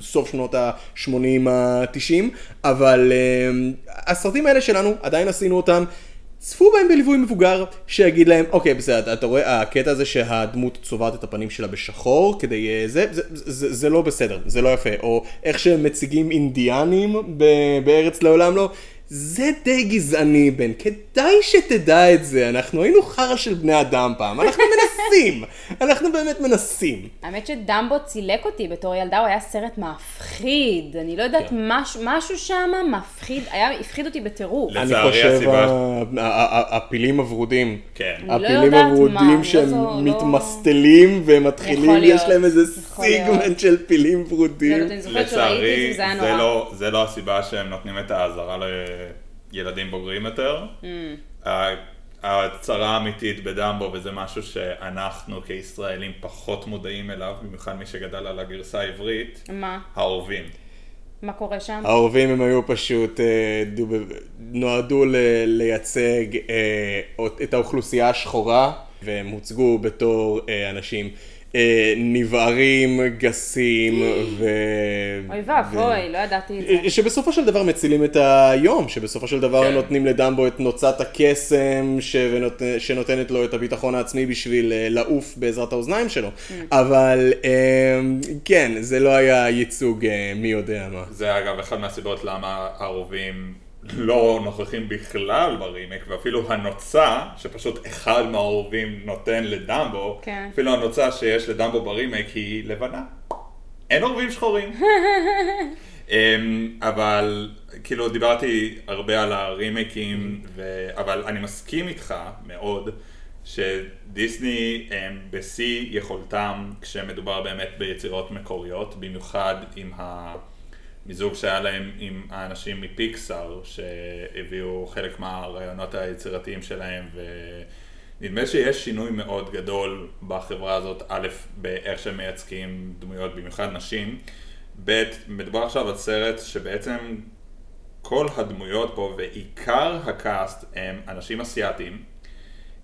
סוף שנות ה-80 ה-90, אבל אה, הסרטים האלה שלנו, עדיין עשינו אותם. צפו בהם בליווי מבוגר, שיגיד להם, אוקיי, בסדר, אתה רואה, הקטע הזה שהדמות צובעת את הפנים שלה בשחור, כדי אה, זה, זה, זה, זה, לא בסדר, זה לא יפה. או איך שהם מציגים אינדיאנים בארץ לעולם לא, זה די גזעני, בן. כדאי שתדע את זה, אנחנו היינו חרא של בני אדם פעם, אנחנו מנסים, אנחנו באמת מנסים. האמת שדמבו צילק אותי בתור ילדה, הוא היה סרט מפחיד. אני לא יודעת, כן. מש, משהו שם מפחיד, היה, הפחיד אותי בטירוף. אני לצערי, חושב, הסיבה- ה- ה- הפילים הוורודים. כן. אני לא הפילים הוורודים לא שהם לא- מתמסטלים והם מתחילים, יש להם איזה. סיגמנט של פילים ורודים. לא, אני לצערי, זה. לא, זה לא הסיבה שהם נותנים את האזהרה לילדים בוגרים יותר. Mm. ה- ההצהרה האמיתית בדמבו, וזה משהו שאנחנו כישראלים פחות מודעים אליו, במיוחד מי שגדל על הגרסה העברית, מה? האורבים. מה קורה שם? העורבים הם היו פשוט, אה, דו- נועדו ל- לייצג אה, את האוכלוסייה השחורה, והם הוצגו בתור אה, אנשים נבערים, גסים, ו... אוי ואבוי, לא ידעתי את זה. שבסופו של דבר מצילים את היום, שבסופו של דבר כן. נותנים לדמבו את נוצת הקסם שנות, שנותנת לו את הביטחון העצמי בשביל אה, לעוף בעזרת האוזניים שלו. אבל אה, כן, זה לא היה ייצוג אה, מי יודע מה. זה אגב אחד מהסיבות למה הרובים לא נוכחים בכלל ברימק, ואפילו הנוצה, שפשוט אחד מהרובים נותן לדמבו, כן. אפילו הנוצה שיש לדמבו ברימק היא לבנה. אין עורבים שחורים. אמ, אבל כאילו דיברתי הרבה על הרימקים, ו... אבל אני מסכים איתך מאוד שדיסני הם בשיא יכולתם כשמדובר באמת ביצירות מקוריות, במיוחד עם המיזוג שהיה להם עם האנשים מפיקסאר שהביאו חלק מהרעיונות היצירתיים שלהם ונדמה שיש שינוי מאוד גדול בחברה הזאת, א', באיך שהם מייצגים דמויות, במיוחד נשים, ב', מדובר עכשיו על סרט שבעצם כל הדמויות פה ועיקר הקאסט הם אנשים אסיאתיים.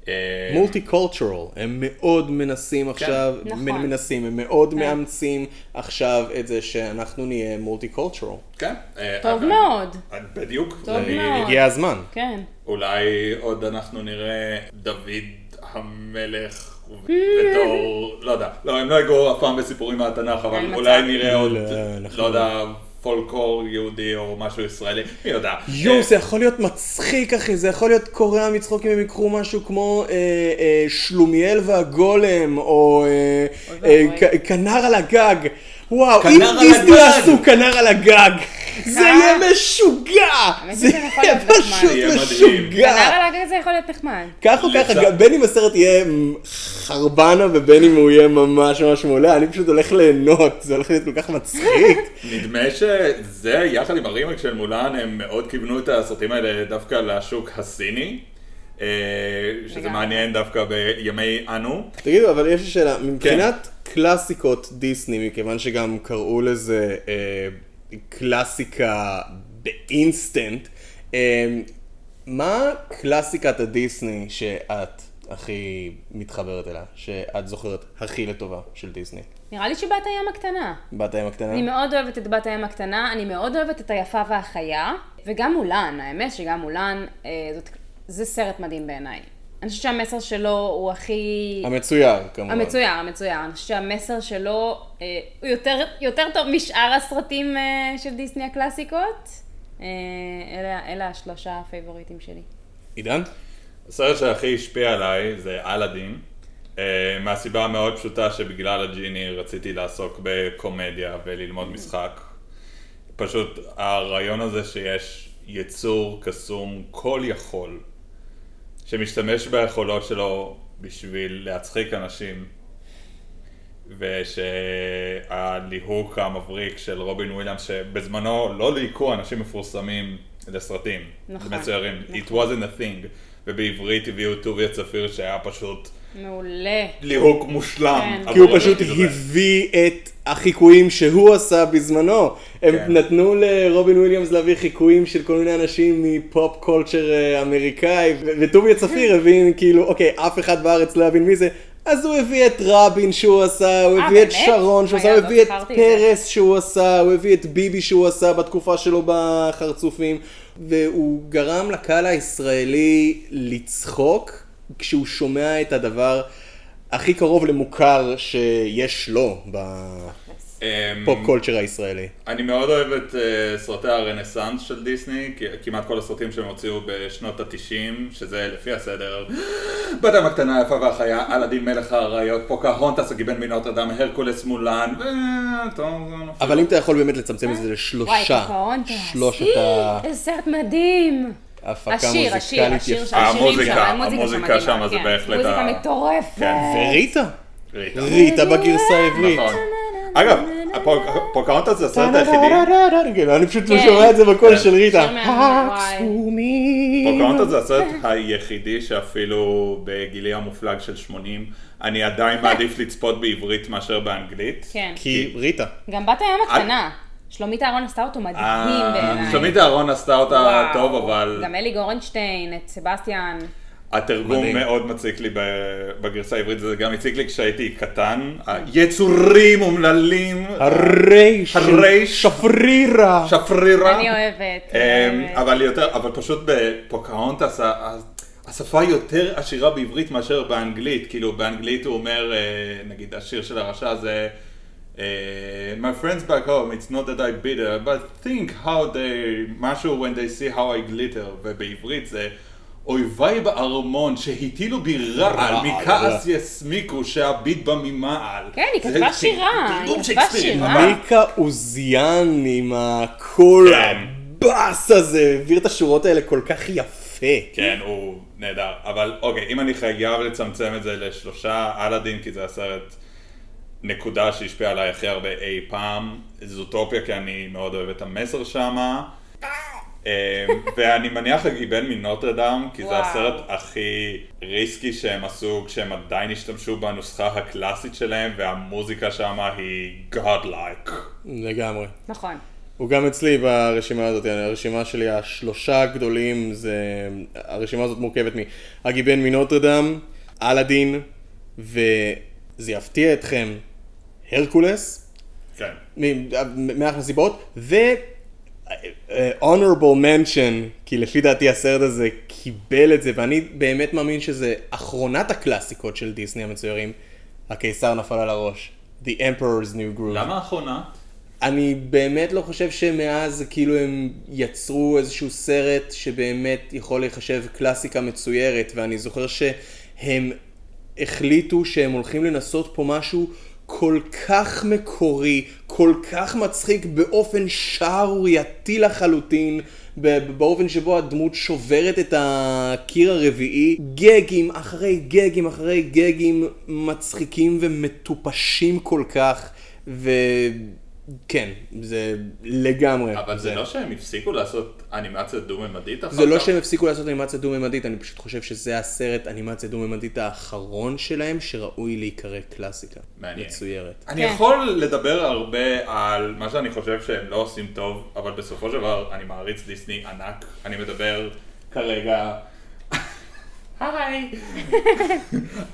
אה, מולטי קולטורל, הם מאוד מנסים עכשיו, נכון. מנסים, הם מאוד מאמצים עכשיו את זה שאנחנו נהיה מולטי קולטורל. כן. אה, טוב אבל- מאוד. בדיוק. טוב אני- מאוד. הגיע הזמן. כן. אולי עוד אנחנו נראה דוד המלך בתור, לא יודע, לא, הם לא יגעו אף פעם בסיפורים מהתנ"ך, אבל אולי. נראה עוד, לא, לא יודע, פולקלור יהודי או משהו ישראלי, מי יודע. יואו, אה, זה יכול להיות מצחיק, אחי, זה יכול להיות קורע מצחוק אם הם יקחו משהו כמו אה, אה, שלומיאל והגולם, או אה, כנר על הגג. וואו, אם דיסני הגג! יעשו כנר על הגג, זה אה? יהיה משוגע! האמת זה יהיה. פשוט. משוגע! על הגג זה יכול להיות נחמד. כך או ככה, בין אם הסרט יהיה חרבנה ובין אם הוא יהיה ממש ממש מעולה, אני פשוט הולך ליהנות, זה הולך להיות כל כך מצחיק. נדמה שזה, יחד עם הרימק של מולן, הם מאוד כיוונו את הסרטים האלה דווקא לשוק הסיני. אה, שזה. מעניין דווקא בימי אנו. תגידו, אבל יש לי שאלה, מבחינת קלאסיקות דיסני, מכיוון שגם קראו לזה אה, קלאסיקה באינסטנט, אה, מה קלאסיקת הדיסני שאת הכי מתחברת אליה, שאת זוכרת הכי לטובה של דיסני? נראה לי שבת הים הקטנה. בת הים הקטנה? אני מאוד אוהבת את בת הים הקטנה, אני מאוד אוהבת את היפה והחיה, וגם מולן, האמת שגם מולן, אה, זאת, זה סרט מדהים בעיניי. אני חושבת שהמסר שלו הוא הכי... המצויר, כמובן. המצויר, המצויר. אני חושבת שהמסר שלו אה, הוא יותר, יותר טוב משאר הסרטים אה, של דיסני הקלאסיקות. אה, אלה, אלה השלושה הפייבוריטים שלי. עידן? הסרט שהכי השפיע עליי זה אלאדין, אה, מהסיבה המאוד פשוטה שבגלל הג'יני רציתי לעסוק בקומדיה וללמוד משחק. פשוט הרעיון הזה שיש יצור קסום כל יכול, שמשתמש ביכולות שלו בשביל להצחיק אנשים, ושהליהוק המבריק של רובין וויליאמס, שבזמנו לא ליהקו אנשים מפורסמים לסרטים, נכון, למצוירים, it נכון. wasn't a thing, ובעברית הביאו טוביה צפיר שהיה פשוט מעולה. ליהוק מושלם. כן. כי הוא עבור פשוט. הביא את החיקויים שהוא עשה בזמנו. הם כן. נתנו לרובין וויליאמס להביא חיקויים של כל מיני אנשים מ pop culture אה, אמריקאי, וטוביה צפיר הבין כאילו, אוקיי, אף אחד בארץ לא יבין מי זה. אז הוא הביא את רבין שהוא עשה, הוא אה, הביא את? שרון שהוא עשה, הוא God, הביא את לא. פרס שהוא עשה, הוא הביא את ביבי שהוא עשה בתקופה שלו בחרצופים, והוא גרם לקהל הישראלי לצחוק כשהוא שומע את הדבר הכי קרוב למוכר שיש לו בפופ אמ, culture הישראלי. אני מאוד אוהב את אה, סרטי הרנסאנס של דיסני, כמעט כל הסרטים שהם הוציאו בשנות התשעים, שזה לפי הסדר, בת הקטנה היפה והחיה, אלאדין מלך האריות, פוקהונטס הגיבן מנוטרדם, הרקולס מולן, ו... נופל. אבל אם אתה יכול באמת לצמצם את זה לשלושה, וואי, פוקהונטס. שלושת ה- איזה סרט מדהים. ההפקה השיר, השיר, השיר, יפה. השירים שם, המוזיקה, המוזיקה שם זה כן. בהחלט מוזיקה מטורפת. כן. וריטה, ריטה. בגרסה העברית. נכון. אגב, פוקהונטס זה הסרט היחידי, כן, אני פשוט כן. שומע את זה בקול. של ריטה. פוקהונטס זה הסרט היחידי שאפילו בגילי המופלג של 80, אני עדיין מעדיף לצפות בעברית מאשר באנגלית. כן. כי ריטה. גם בת הים הקטנה. שלומית אהרון עשתה אותו מדהים אה, בעיניי. שלומית אהרון עשתה אותה. טוב, אבל גם אלי גורנשטיין, את סבסטיאן. התרגום מדהים. מאוד מציק לי בגרסה העברית, זה גם הציק לי כשהייתי קטן. היצורים אומללים, הרייש. הרייש. שפרירה. שפרירה. אני אוהבת. אמ, אוהבת. אבל יותר, אבל פשוט בפוקהונטס, השפה יותר עשירה בעברית מאשר באנגלית, כאילו באנגלית הוא אומר, אה, נגיד השיר של הרשע זה אה, My friends back home, it's not that I bitter, but think how they, משהו when they see how I glitter, ובעברית זה אויביי בארמון שהטילו בי רעל. מכעס יסמיקו שהביט בה ממעל. כן, היא כתבה שירה, היא כתבה שירה. מיקה עוזיאן עם הקול כן. הבאס הזה, העביר את השורות האלה כל כך יפה. כן, הוא נהדר. אבל אוקיי, אם אני חייב לצמצם את זה לשלושה, אלאדין, כי זה הסרט נקודה שהשפיע עליי הכי הרבה אי פעם. זוטופיה, כי אני מאוד אוהב את המסר שמה. אמ, ואני מניח הגיבן מנוטרדם, כי זה. הסרט הכי ריסקי שהם עשו כשהם עדיין השתמשו בנוסחה הקלאסית שלהם, והמוזיקה שמה היא godlike. לגמרי. נכון. הוא גם אצלי ברשימה הזאת, הרשימה שלי, השלושה הגדולים, זה... הרשימה הזאת מורכבת מהגיבן מנוטרדם, אלאדין, וזה יפתיע אתכם, הרקולס, כן. מאחת הסיבות, ו... אה, honorable mention, כי לפי דעתי הסרט הזה קיבל את זה, ואני באמת מאמין שזה אחרונת הקלאסיקות של דיסני המצוירים, הקיסר נפל על הראש. The Emperor's New Groove. למה האחרונה? אני באמת לא חושב שמאז כאילו הם יצרו איזשהו סרט שבאמת יכול להיחשב קלאסיקה מצוירת, ואני זוכר שהם החליטו שהם הולכים לנסות פה משהו כל כך מקורי, כל כך מצחיק באופן שערורייתי לחלוטין, באופן שבו הדמות שוברת את הקיר הרביעי, גגים אחרי גגים אחרי גגים מצחיקים ומטופשים כל כך, וכן, זה לגמרי. אבל זה לא שהם הפסיקו לעשות אנימציה דו-ממדית אחר זה לא כך? שהם הפסיקו לעשות אנימציה דו-ממדית, אני פשוט חושב שזה הסרט אנימציה דו-ממדית האחרון שלהם שראוי להיקרא קלאסיקה. מעניין. מצוירת. אני כן. יכול לדבר הרבה על מה שאני חושב שהם לא עושים טוב, אבל בסופו של דבר אני מעריץ דיסני ענק. אני מדבר כרגע היי.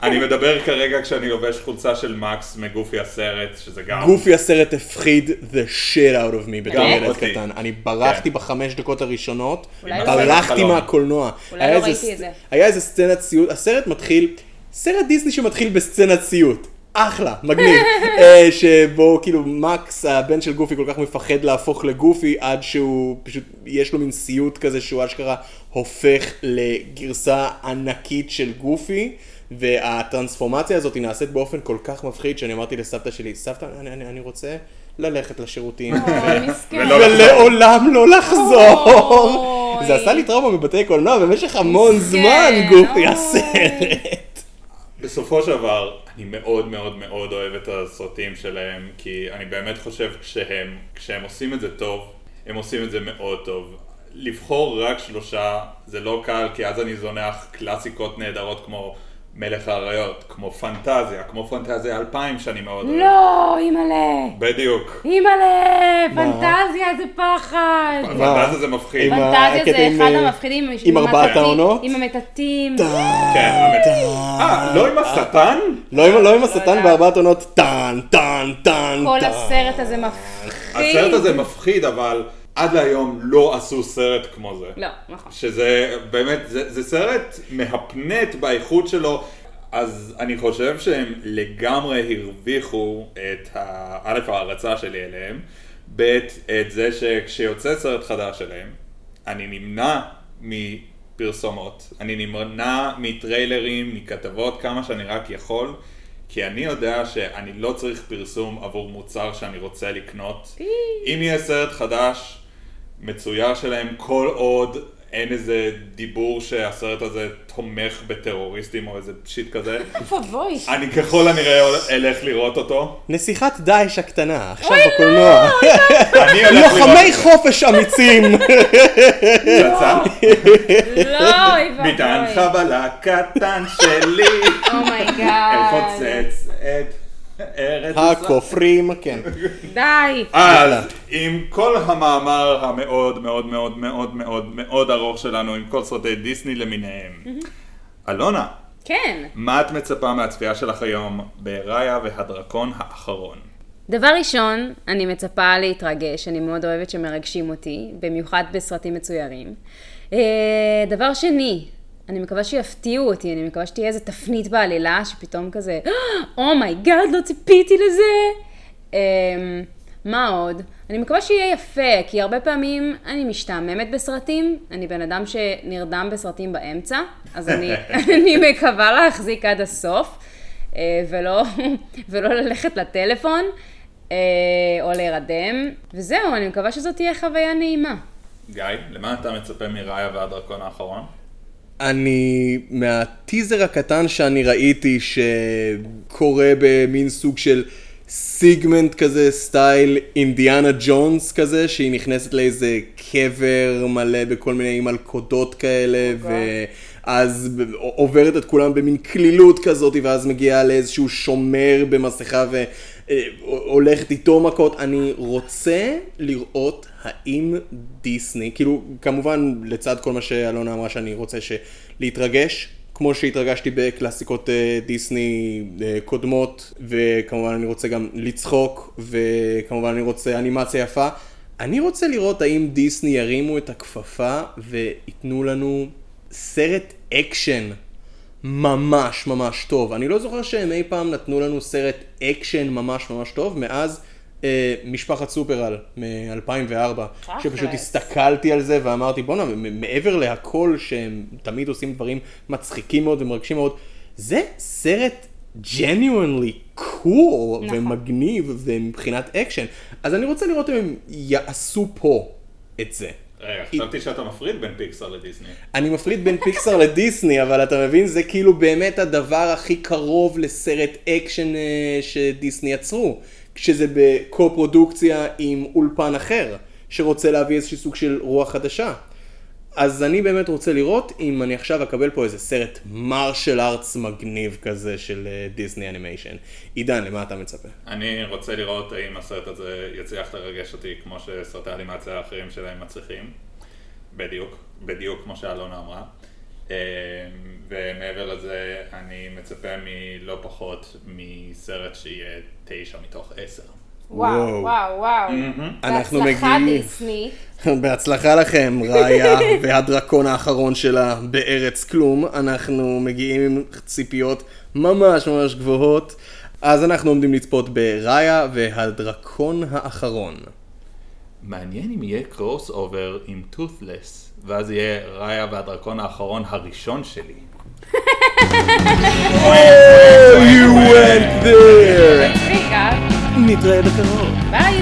אני מדבר כרגע כשאני לובש חולצה של מקס מגופי הסרט, שזה גם... גופי הסרט הפחיד the shit out of me בתור ילד. קטן. אני ברחתי כן. בחמש דקות הראשונות, לא ברחתי. מהקולנוע. אולי לא איזה ראיתי את זה. היה איזה סצנת סיוט, הסרט מתחיל, סרט דיסני שמתחיל בסצנת סיוט. אחלה, מגניב. אה, שבו כאילו מקס, הבן של גופי, כל כך מפחד להפוך לגופי, עד שהוא פשוט, יש לו מין סיוט כזה שהוא אשכרה הופך לגרסה ענקית של גופי. והטרנספורמציה הזאת היא נעשית באופן כל כך מפחיד, שאני אמרתי לסבתא שלי, סבתא, אני, אני, אני רוצה ללכת לשירותים. ולעולם לא לחזור. זה עשה לי טראומה בבתי קולנוע במשך המון זמן, גופי. הסרט. בסופו של דבר, אני מאוד מאוד מאוד אוהב את הסרטים שלהם, כי אני באמת חושב כשהם, כשהם עושים את זה טוב, הם עושים את זה מאוד טוב. לבחור רק שלושה זה לא קל, כי אז אני זונח קלאסיקות נהדרות כמו מלך האריות, כמו פנטזיה, כמו פנטזיה 2000 שאני מאוד אוהב. לא, אימא'לה. בדיוק. אימא'לה, פנטזיה זה פחד. פנטזיה זה מפחיד. פנטזיה זה אחד אה, המפחידים. עם ארבעת המטאטים- העונות? עם המטאטים. כן, האמת. אה, לא עם השטן? לא עם- לא עם השטן יודעת. בארבעת עונות, טאן, טאן, טאן, כל. הסרט הזה מפחיד. הסרט הזה מפחיד, אבל עד להיום לא עשו סרט כמו זה. לא, נכון. שזה באמת, זה, זה סרט מהפנט באיכות שלו, אז אני חושב שהם לגמרי הרוויחו את ה- א', ההערצה שלי אליהם, ב', את זה שכשיוצא סרט חדש שלהם, אני נמנע מפרסומות, אני נמנע מטריילרים, מכתבות, כמה שאני רק יכול. כי אני יודע שאני לא צריך פרסום עבור מוצר שאני רוצה לקנות. אם יהיה סרט חדש, מצויר שלהם כל עוד אין איזה דיבור שהסרט הזה תומך בטרוריסטים או איזה shit כזה. אבוי. אני ככל הנראה אלך לראות אותו. נסיכת דאעש הקטנה, עכשיו בקולנוע. אני הולך לוחמי חופש אמיצים. פצצה. לא, אוי ואבוי. מטען חבלה קטן שלי. oh my god. אפוצץ את ארץ ישראל. הכופרים, כן. די. אז עם כל המאמר המאוד מאוד מאוד מאוד מאוד מאוד ארוך שלנו עם כל סרטי דיסני למיניהם. אלונה, כן. מה את מצפה מהצפייה שלך היום בראיה והדרקון האחרון? דבר ראשון, אני מצפה להתרגש, אני מאוד אוהבת שמרגשים אותי, במיוחד בסרטים מצוירים. אה, דבר שני, אני מקווה שיפתיעו אותי, אני מקווה שתהיה איזה תפנית בעלילה, שפתאום כזה, oh my god, לא ציפיתי לזה. אה, מה עוד? אני מקווה שיהיה יפה, כי הרבה פעמים אני משתעממת בסרטים, אני בן אדם שנרדם בסרטים באמצע, אז אני, אני מקווה להחזיק עד הסוף, אה, ולא, ולא ללכת לטלפון, אה, או להירדם, וזהו, אני מקווה שזאת תהיה חוויה נעימה. גיא, למה אתה מצפה מראיה והדרקון האחרון? אני, מהטיזר הקטן שאני ראיתי שקורה במין סוג של סיגמנט כזה, סטייל אינדיאנה ג'ונס כזה, שהיא נכנסת לאיזה קבר מלא בכל מיני מלכודות כאלה, ואז ב- עוברת את כולם במין קלילות כזאת, ואז מגיעה לאיזשהו שומר במסכה והולכת איתו מכות. אני רוצה לראות האם דיסני, כאילו, כמובן לצד כל מה שאלונה אמרה שאני רוצה ש... להתרגש, כמו שהתרגשתי בקלאסיקות אה, דיסני אה, קודמות, וכמובן אני רוצה גם לצחוק, וכמובן אני רוצה אנימציה יפה. אני רוצה לראות האם דיסני ירימו את הכפפה וייתנו לנו סרט אקשן ממש ממש טוב. אני לא זוכר שהם אי פעם נתנו לנו סרט אקשן ממש ממש טוב, מאז משפחת סופר-על מ-2004, שפשוט הסתכלתי על זה ואמרתי בואנה, מעבר להכל שהם תמיד עושים דברים מצחיקים מאוד ומרגשים מאוד, זה סרט genuinely cool נכון. ומגניב ומבחינת אקשן, אז אני רוצה לראות אם הם יעשו פה את זה. חשבתי שאתה מפריד בין פיקסאר לדיסני. אני מפריד בין פיקסאר לדיסני, אבל אתה מבין, זה כאילו באמת הדבר הכי קרוב לסרט אקשן אה, שדיסני יצרו. כשזה בקו-פרודוקציה עם אולפן אחר, שרוצה להביא איזשהו סוג של רוח חדשה. אז אני באמת רוצה לראות אם אני עכשיו אקבל פה איזה סרט מרשל ארטס מגניב כזה של אה, דיסני אנימיישן. עידן, למה אתה מצפה? אני רוצה לראות האם הסרט הזה יצליח לרגש אותי כמו שסרטי האנימציה האחרים שלהם מצליחים. בדיוק, בדיוק כמו שאלונה אמרה. אה, ומעבר לזה, אני מצפה מלא פחות מסרט שיהיה תשע מתוך עשר. וואו, וואו. וואו. אנחנו בהצלחה מגיעים- דיסני. בהצלחה לכם, ראיה והדרקון האחרון שלה בארץ כלום. אנחנו מגיעים עם ציפיות ממש ממש גבוהות. אז אנחנו עומדים לצפות בראיה והדרקון האחרון. מעניין אם יהיה קרוס אובר עם טות'לס, ואז יהיה ראיה והדרקון האחרון הראשון שלי. Oh, you went there! רגע, נתראה בקרוב. ביי.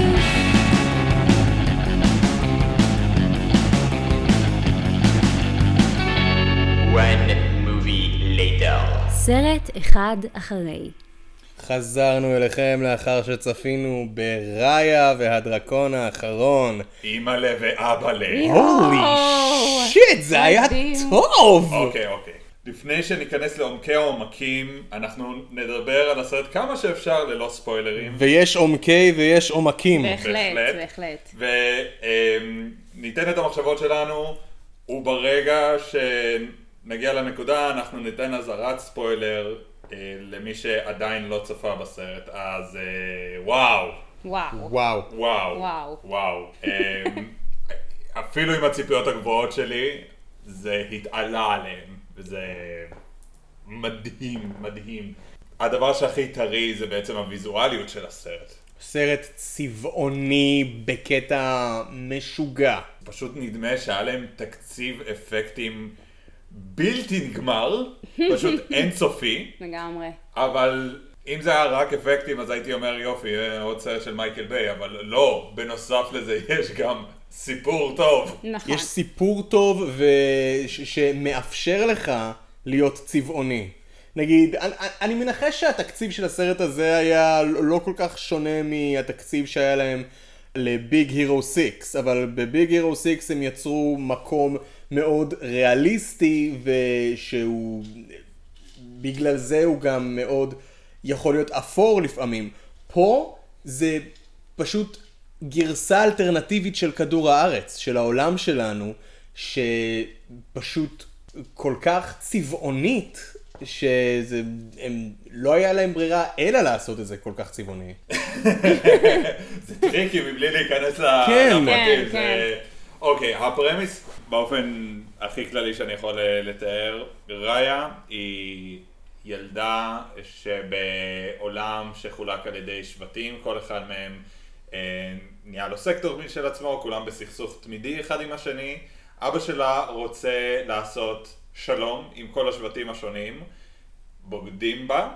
One movie later. סרט אחד אחרי. חזרנו אליכם לאחר שצפינו בראיה והדרקון האחרון. אימא'לה ואבא'לה. הולי שיט, זה היה. טוב! אוקיי, אוקיי. לפני שניכנס לעומקי העומקים, אנחנו נדבר על הסרט כמה שאפשר ללא ספוילרים. ויש עומקי ויש עומקים. בהחלט, בהחלט. וניתן את המחשבות שלנו, וברגע שנגיע לנקודה אנחנו ניתן אזהרת ספוילר למי שעדיין לא צפה בסרט, אז אה, וואו, וואו. וואו. וואו, וואו. וואו. אה, אפילו עם הציפיות הגבוהות שלי, זה התעלה עליהם, וזה מדהים, מדהים. הדבר שהכי טרי זה בעצם הוויזואליות של הסרט. סרט צבעוני בקטע משוגע. פשוט נדמה שהיה להם תקציב אפקטים בלתי נגמר, פשוט אינסופי, לגמרי. אבל אם זה היה רק אפקטים אז הייתי אומר יופי, עוד סרט של מייקל ביי, אבל לא, בנוסף לזה יש גם סיפור טוב. נכון. יש סיפור טוב וש- שמאפשר לך להיות צבעוני. נגיד, אני, אני מנחש שהתקציב של הסרט הזה היה לא כל כך שונה מהתקציב שהיה להם לביג הירו 6, אבל בביג הירו 6 הם יצרו מקום מאוד ריאליסטי ושהוא... בגלל זה הוא גם מאוד יכול להיות אפור לפעמים. פה זה פשוט גרסה אלטרנטיבית של כדור הארץ, של העולם שלנו, שפשוט כל כך צבעונית, שזה, הם, לא היה להם ברירה אלא לעשות את זה כל כך צבעוני. זה tricky מבלי להיכנס כן. לפרטים. כן, כן. אוקיי, ה premise באופן הכי כללי שאני יכול אה, לתאר, ראיה היא ילדה שבעולם שחולק על ידי שבטים, כל אחד מהם אה, נהיה לו סקטור משל עצמו, כולם בסכסוך תמידי אחד עם השני. אבא שלה רוצה לעשות שלום עם כל השבטים השונים, בוגדים בה,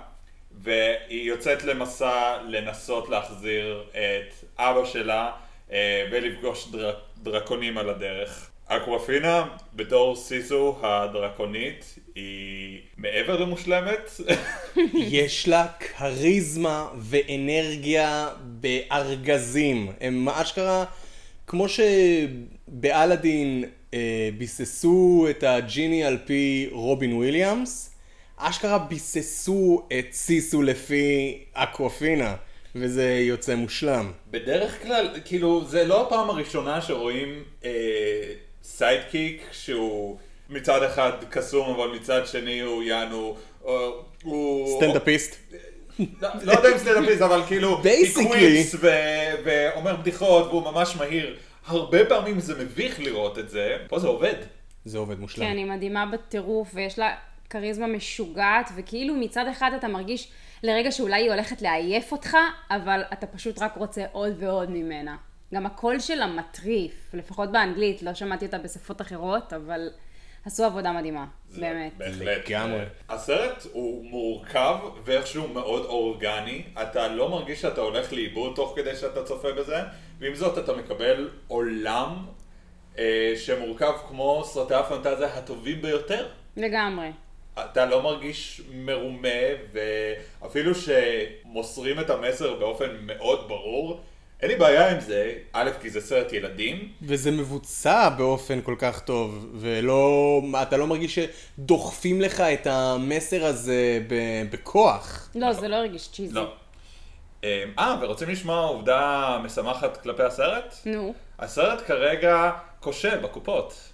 והיא יוצאת למסע לנסות להחזיר את אבא שלה אה, ולפגוש דר... דרקונים על הדרך. אקוואפינה, בתור סיסו הדרקונית, היא מעבר למושלמת. יש לה כריזמה ואנרגיה בארגזים. הם אשכרה, כמו שבאלאדין אה, ביססו את הג'יני על פי רובין וויליאמס, אשכרה ביססו את סיסו לפי אקוואפינה, וזה יוצא מושלם. בדרך כלל, כאילו, זה לא הפעם הראשונה שרואים אה, sidekick שהוא מצד אחד קסום, אבל מצד שני הוא יענו, אה, הוא... סטנדאפיסט. לא לא יודע אם סטנדאפיסט, אבל כאילו, ו- ואומר בדיחות והוא ממש מהיר. הרבה פעמים זה מביך לראות את זה, פה זה עובד. זה עובד מושלם. כן, היא מדהימה בטירוף, ויש לה כריזמה משוגעת, וכאילו מצד אחד אתה מרגיש לרגע שאולי היא הולכת לעייף אותך, אבל אתה פשוט רק רוצה עוד ועוד ממנה. גם הקול שלה מטריף, לפחות באנגלית, לא שמעתי אותה בשפות אחרות, אבל עשו עבודה מדהימה, באמת. בהחלט. לגמרי. הסרט הוא מורכב ואיכשהו מאוד אורגני, אתה לא מרגיש שאתה הולך לאיבוד תוך כדי שאתה צופה בזה, ועם זאת אתה מקבל עולם אה, שמורכב כמו סרטי הפנטזיה הטובים ביותר. לגמרי. אתה לא מרגיש מרומה, ואפילו שמוסרים את המסר באופן מאוד ברור, אין לי בעיה עם זה, א', כי זה סרט ילדים, וזה מבוצע באופן כל כך טוב, ולא, אתה לא מרגיש שדוחפים לך את המסר הזה ב- בכוח. לא, זה לא הרגיש צ'יזי. לא. אה, ורוצים לשמוע עובדה משמחת כלפי הסרט? נו. הסרט כרגע כושל בקופות.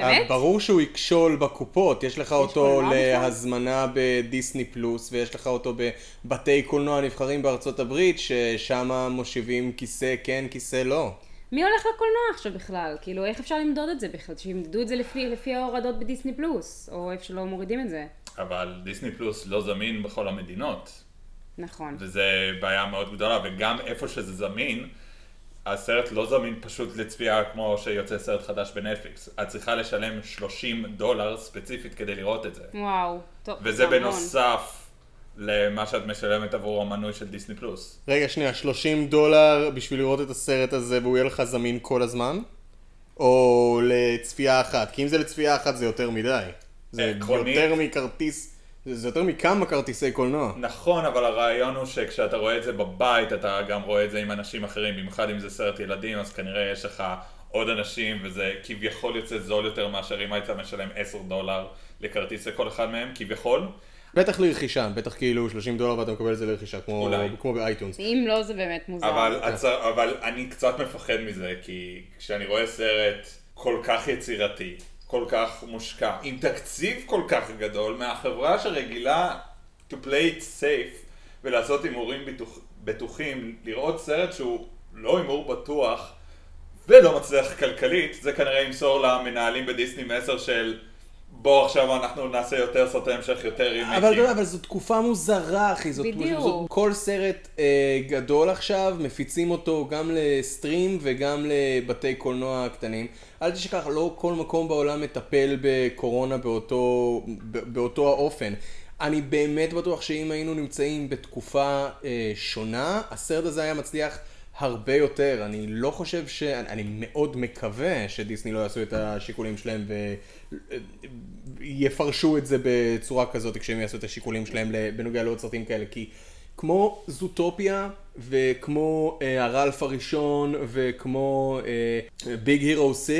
באמת? ברור שהוא יכשול בקופות, יש לך אותו? להזמנה בדיסני פלוס, ויש לך אותו בבתי קולנוע נבחרים בארצות הברית, ששם מושיבים כיסא כן, כיסא לא. מי הולך לקולנוע עכשיו בכלל? כאילו, איך אפשר למדוד את זה בכלל? שימדדו את זה לפי, לפי ההורדות בדיסני פלוס, או איפה שלא מורידים את זה. אבל דיסני פלוס לא זמין בכל המדינות, נכון. וזה בעיה מאוד גדולה, וגם איפה שזה זמין, הסרט לא זמין פשוט לצפייה כמו שיוצא סרט חדש בנטפליקס. את צריכה לשלם 30 דולר ספציפית כדי לראות את זה. וואו. טוב, וזה זה המון. בנוסף למה שאת משלמת עבור המנוי של דיסני פלוס. רגע, שנייה, 30 דולר בשביל לראות את הסרט הזה והוא יהיה לך זמין כל הזמן? או לצפייה אחת? כי אם זה לצפייה אחת זה יותר מדי. זה עקרונית. יותר מכרטיס, זה יותר מכמה כרטיסי קולנוע. נכון, אבל הרעיון הוא שכשאתה רואה את זה בבית, אתה גם רואה את זה עם אנשים אחרים, במיוחד אם זה סרט ילדים, אז כנראה יש לך עוד אנשים, וזה כביכול יוצא זול יותר מאשר אם היית משלם 10 דולר לכרטיס לכל אחד מהם, כביכול. בטח לרכישה, בטח כאילו 30 דולר ואתה מקבל את זה לרכישה, כמו, אולי. כמו באייטונס. אם לא, זה באמת מוזר. אבל, הצ... אבל אני קצת מפחד מזה, כי כשאני רואה סרט כל כך יצירתי, כל כך מושקע, עם תקציב כל כך גדול, מהחברה שרגילה to play it safe ולעשות הימורים בטוח... בטוחים, לראות סרט שהוא לא הימור בטוח ולא מצליח כלכלית, זה כנראה ימסור למנהלים בדיסני מסר של בוא עכשיו אנחנו נעשה יותר סרטי המשך, יותר רימיקים. אבל אתה יודע, אבל זו תקופה מוזרה, אחי. זאת, בדיוק. זאת, כל סרט אה, גדול עכשיו, מפיצים אותו גם לסטרים וגם לבתי קולנוע קטנים. אל תשכח, לא כל מקום בעולם מטפל בקורונה באותו, באותו האופן. אני באמת בטוח שאם היינו נמצאים בתקופה אה, שונה, הסרט הזה היה מצליח הרבה יותר. אני לא חושב ש... אני, אני מאוד מקווה שדיסני לא יעשו את השיקולים שלהם ויפרשו את זה בצורה כזאת כשהם יעשו את השיקולים שלהם בנוגע לעוד סרטים כאלה. כי כמו זוטופיה וכמו אה, הרלף הראשון וכמו ביג הירו 6,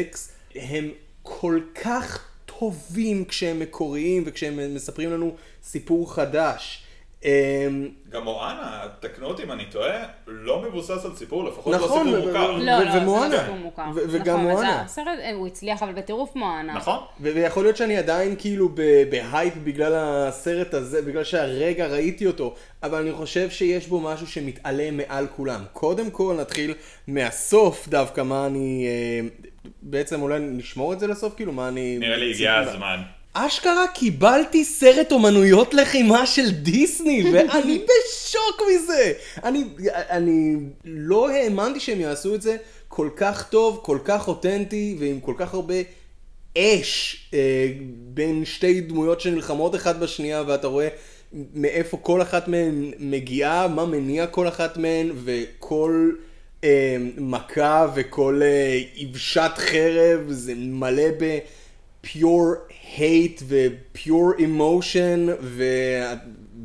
הם כל כך טובים כשהם מקוריים וכשהם מספרים לנו סיפור חדש. אמ, גם מואנה, תקנו אותי אם אני טועה, לא מבוסס על סיפור, לפחות נכון, לא ו- סיפור מוכר. לא, לא, זה. לא סיפור מוכר. וגם נכון, מואנה. הסרט, אה, הוא הצליח אבל בטירוף מואנה. נכון? ויכול להיות שאני עדיין כאילו בהייפ בגלל הסרט הזה, בגלל שהרגע ראיתי אותו, אבל אני חושב שיש בו משהו שמתעלה מעל כולם. קודם כל נתחיל מהסוף דווקא, מה אני... אה, בעצם אולי נשמור את זה לסוף, כאילו מה אני... נראה לי הגיע הזמן. אשכרה קיבלתי סרט אומנויות לחימה של דיסני, ואני בשוק מזה. אני, אני לא האמנתי שהם יעשו את זה כל כך טוב, כל כך אותנטי, ועם כל כך הרבה אש אה, בין שתי דמויות שנלחמות אחת בשנייה, ואתה רואה מאיפה כל אחת מהן מגיעה, מה מניע כל אחת מהן, וכל... אה, מכה וכל אה, יבשת חרב, זה מלא ב... pure hate ו-pure emotion ו-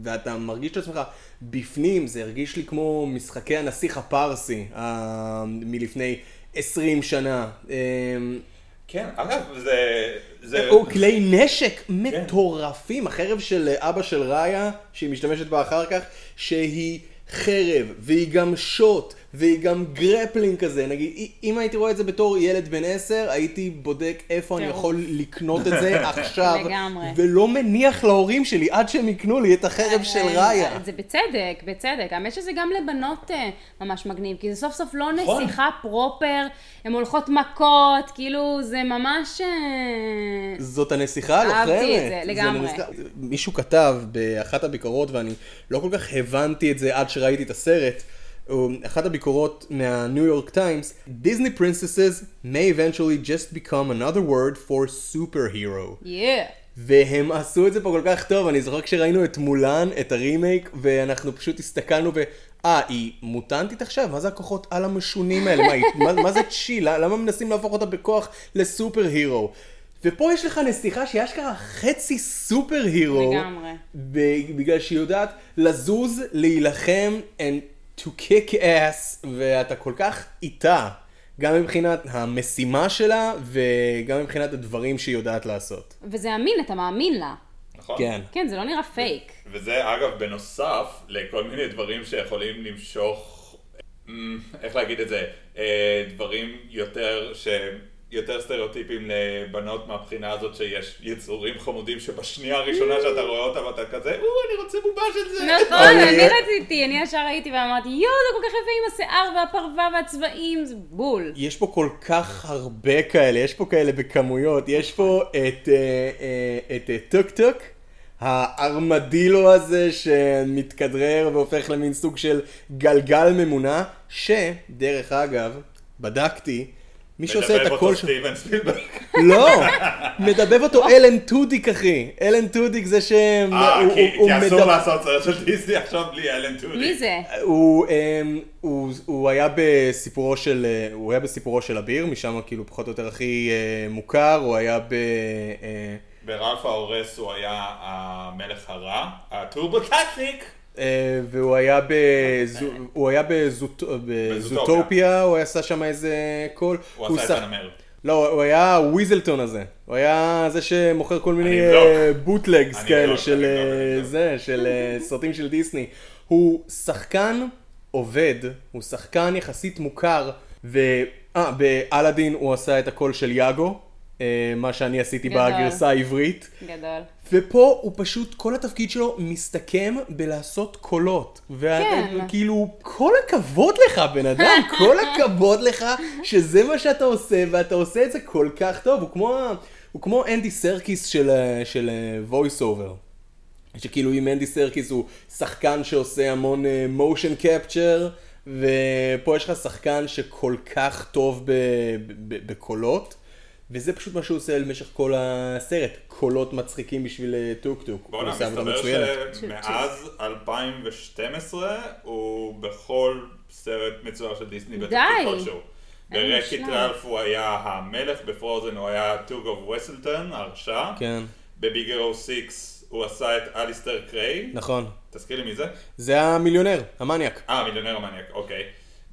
ואתה מרגיש את עצמך בפנים, זה הרגיש לי כמו משחקי הנסיך הפרסי אה, מלפני 20 שנה. אה, כן, אגב, זה... זה... או כלי נשק מטורפים, החרב של אבא של ראיה, שהיא משתמשת בה אחר כך, שהיא חרב, והיא גם שוט, והיא גם grappling כזה, נגיד, אם הייתי רואה את זה בתור ילד בן עשר, הייתי בודק איפה אני. יכול לקנות את זה עכשיו, לגמרי. ולא מניח להורים שלי עד שהם יקנו לי את החרב של ראיה. אה, זה בצדק, בצדק. האמת שזה גם לבנות אה, ממש מגניב, כי זה סוף סוף לא נכון. נסיכה proper, הן הולכות מכות, כאילו זה ממש... אה, זאת הנסיכה הלוחמת. אהבתי את זה, לגמרי. מישהו כתב באחת הביקורות, ואני לא כל כך הבנתי את זה עד שראיתי את הסרט, אחת הביקורות מהניו יורק טיימס, Disney princesses may eventually just become another word for superhero. Yeah. והם עשו את זה פה כל כך טוב, אני זוכר כשראינו את מולן, את הרימייק, ואנחנו פשוט הסתכלנו ו... אה, היא מוטנטית עכשיו? מה זה הכוחות על המשונים האלה? מה, היא- מה, מה זה צ'י? למה מנסים להפוך אותה בכוח לסופר הירו? ופה יש לך נסיכה שהיא אשכרה חצי סופר הירו. לגמרי. בגלל שהיא יודעת לזוז, להילחם, and to kick ass, ואתה כל כך איתה, גם מבחינת המשימה שלה, וגם מבחינת הדברים שהיא יודעת לעשות. וזה אמין, אתה מאמין לה. נכון? כן. כן, זה לא נראה פייק. וזה אגב בנוסף לכל מיני דברים שיכולים למשוך, אמ, איך להגיד את זה, אה, דברים יותר יותר סטריאוטיפים לבנות מהבחינה הזאת שיש יצורים חמודים שבשנייה הראשונה שאתה רואה אותם אתה כזה, או, אני רוצה בובה של זה. נכון, אני- רציתי, אני ישר הייתי ואמרתי, יואו, זה כל כך יפה עם השיער והפרווה והצבעים, זה בול. יש פה כל כך הרבה כאלה, יש פה כאלה בכמויות, יש פה את, אה, אה, את אה, טוק טוק, הארמדילו הזה שמתכדרר והופך למין סוג של גלגל ממונע, שדרך אגב, בדקתי, מי שעושה את מדבב הקול אותו שם... סטיבן ספילברג. לא, מדבב אותו אלן טודיק אחי, אלן טודיק זה ש... אה, כי אסור לעשות סרט של דיסני עכשיו בלי אלן טודיק. מי זה? הוא, אמ, היה בסיפורו של, אה, הוא היה בסיפורו של אביר, משם כאילו פחות או יותר הכי אה, מוכר, הוא היה ב... אה, ברלף ההורס הוא היה המלך הרע, ה turbo tastic. אה, והוא היה בזו, הוא היה בזוט, בזוטופיה, הוא עשה שם איזה קול. הוא עשה את הנמר. לא, הוא היה וויזלטון הזה. הוא היה זה שמוכר כל מיני. אה, בוטלגס כאלה של אה. זה, של אה, סרטים של דיסני. הוא שחקן עובד, הוא שחקן יחסית מוכר, ו... אה, באלאדין הוא עשה את הקול של יאגו, אה, מה שאני עשיתי גדול. בגרסה העברית. גדול. ופה הוא פשוט, כל התפקיד שלו מסתכם בלעשות קולות. כן. וכאילו, כל הכבוד לך, בן אדם, כל הכבוד לך שזה מה שאתה עושה, ואתה עושה את זה כל כך טוב. הוא כמו, הוא כמו אנדי סרקיס של, ה- של voice over. שכאילו אם אנדי סרקיס הוא שחקן שעושה המון motion capture, ופה יש לך שחקן שכל כך טוב בקולות. וזה פשוט מה שהוא עושה למשך כל הסרט, קולות מצחיקים בשביל אה, טוק טוק. הוא בואנה, מסתבר. שמאז 2012 הוא בכל סרט מצויר של דיסני די. כלשהו. מושלם. ברלף הוא היה המלך, בפרוזן הוא היה Duke of וסלטון, הרשע. כן, בביג הירו 6 הוא עשה את אליסטר קריי. נכון. תזכיר לי מי זה? זה המיליונר, המניאק. אה, מיליונר המניאק, אוקיי.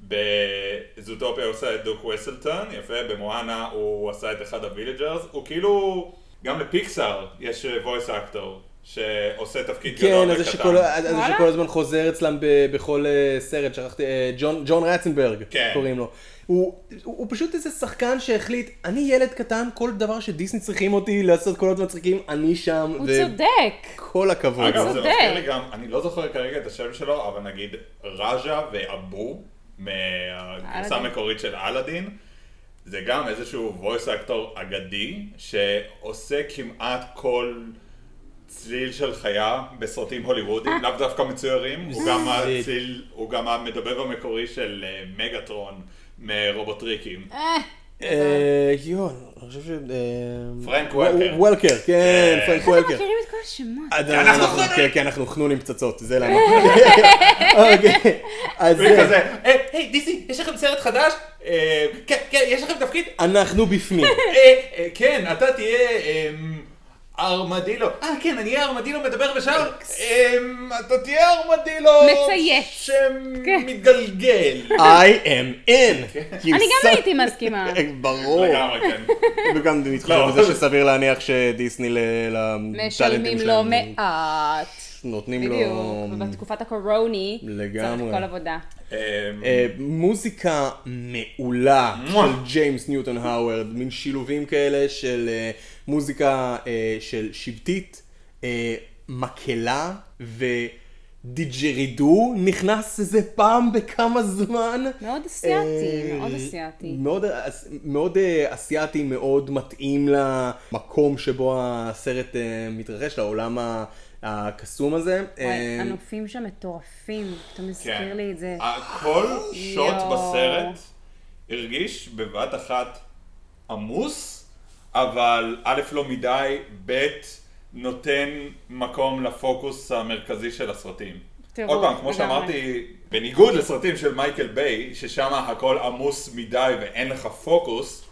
בזוטופיה הוא עשה את דוק וסלטון, יפה, במואנה הוא עשה את אחד ה villagers, הוא כאילו, גם לפיקסאר יש voice actor שעושה תפקיד כן, גדול וקטן. הזה וואלה? שכל הזמן חוזר אצלם ב, בכל אה, סרט, שכחתי, אה, ג'ון, ג'ון רצנברגר, כן. קוראים לו. הוא, הוא, הוא פשוט איזה שחקן שהחליט, אני ילד קטן, כל דבר שדיסני צריכים אותי לעשות קולות מצחיקים, אני שם, הוא צודק. וכל הכבוד. אגב, זה. מזכיר לי גם, אני לא זוכר כרגע את השם שלו, אבל נגיד רג'ה ואבו, מהגרסה. המקורית של אלאדין, זה גם איזשהו voice actor אגדי, שעושה כמעט כל צליל של חיה בסרטים הוליוודיים, לאו דווקא מצוירים, הוא גם הצליל, הוא גם המדבב המקורי של אה, מגאטרון מרובוטריקים. אה, אה, יואו, אני חושב ש... אה, פרנק וו- וולקר. וולקר, כן. פרנק אתם וולקר. מכירים את כל השמות. עדיין אנחנו חנונים. כן, כן, אנחנו חנונים פצצות, זה למה. אוקיי, אז וכזה, היי, דיסי, יש לכם סרט חדש? כן, כן, יש לכם תפקיד? אנחנו בפנים. כן, אתה תהיה ארמדילו. אה, כן, אני אהיה ארמדילו מדבר ושר. אמ, אתה תהיה ארמדילו... מצייץ. כן. שמתגלגל. I am in. You אני גם הייתי מסכימה. ברור. לגמרי, כן. וגם מתחשב לא. בזה שסביר להניח שדיסני ל- לטאלנטים משלמים לו שלהם מעט. נותנים לו... בדיוק. ובתקופת הקורוני. לגמרי. צריך כל עבודה. אמ, אה, מוזיקה מעולה. של ג'יימס ניוטון האוורד, מין שילובים כאלה של אה, מוזיקה אה, של שבטית, אה, מקהלה ודיג'רידו נכנס איזה פעם בכמה זמן. מאוד אסיאתי, אה, מאוד אסיאתי. מאוד, מאוד אה, אסיאתי, מאוד מתאים למקום שבו הסרט אה, מתרחש, לעולם ה- הקסום הזה. וואי, אה, הנופים שם מטורפים. אתה מזכיר כן. לי את זה. כל שוט. בסרט הרגיש בבת אחת עמוס, אבל א' לא מדי, ב' נותן מקום לפוקוס המרכזי של הסרטים. עוד פעם, כמו. שאמרתי, בניגוד לסרטים של מייקל ביי, ששם הכל עמוס מדי ואין לך פוקוס,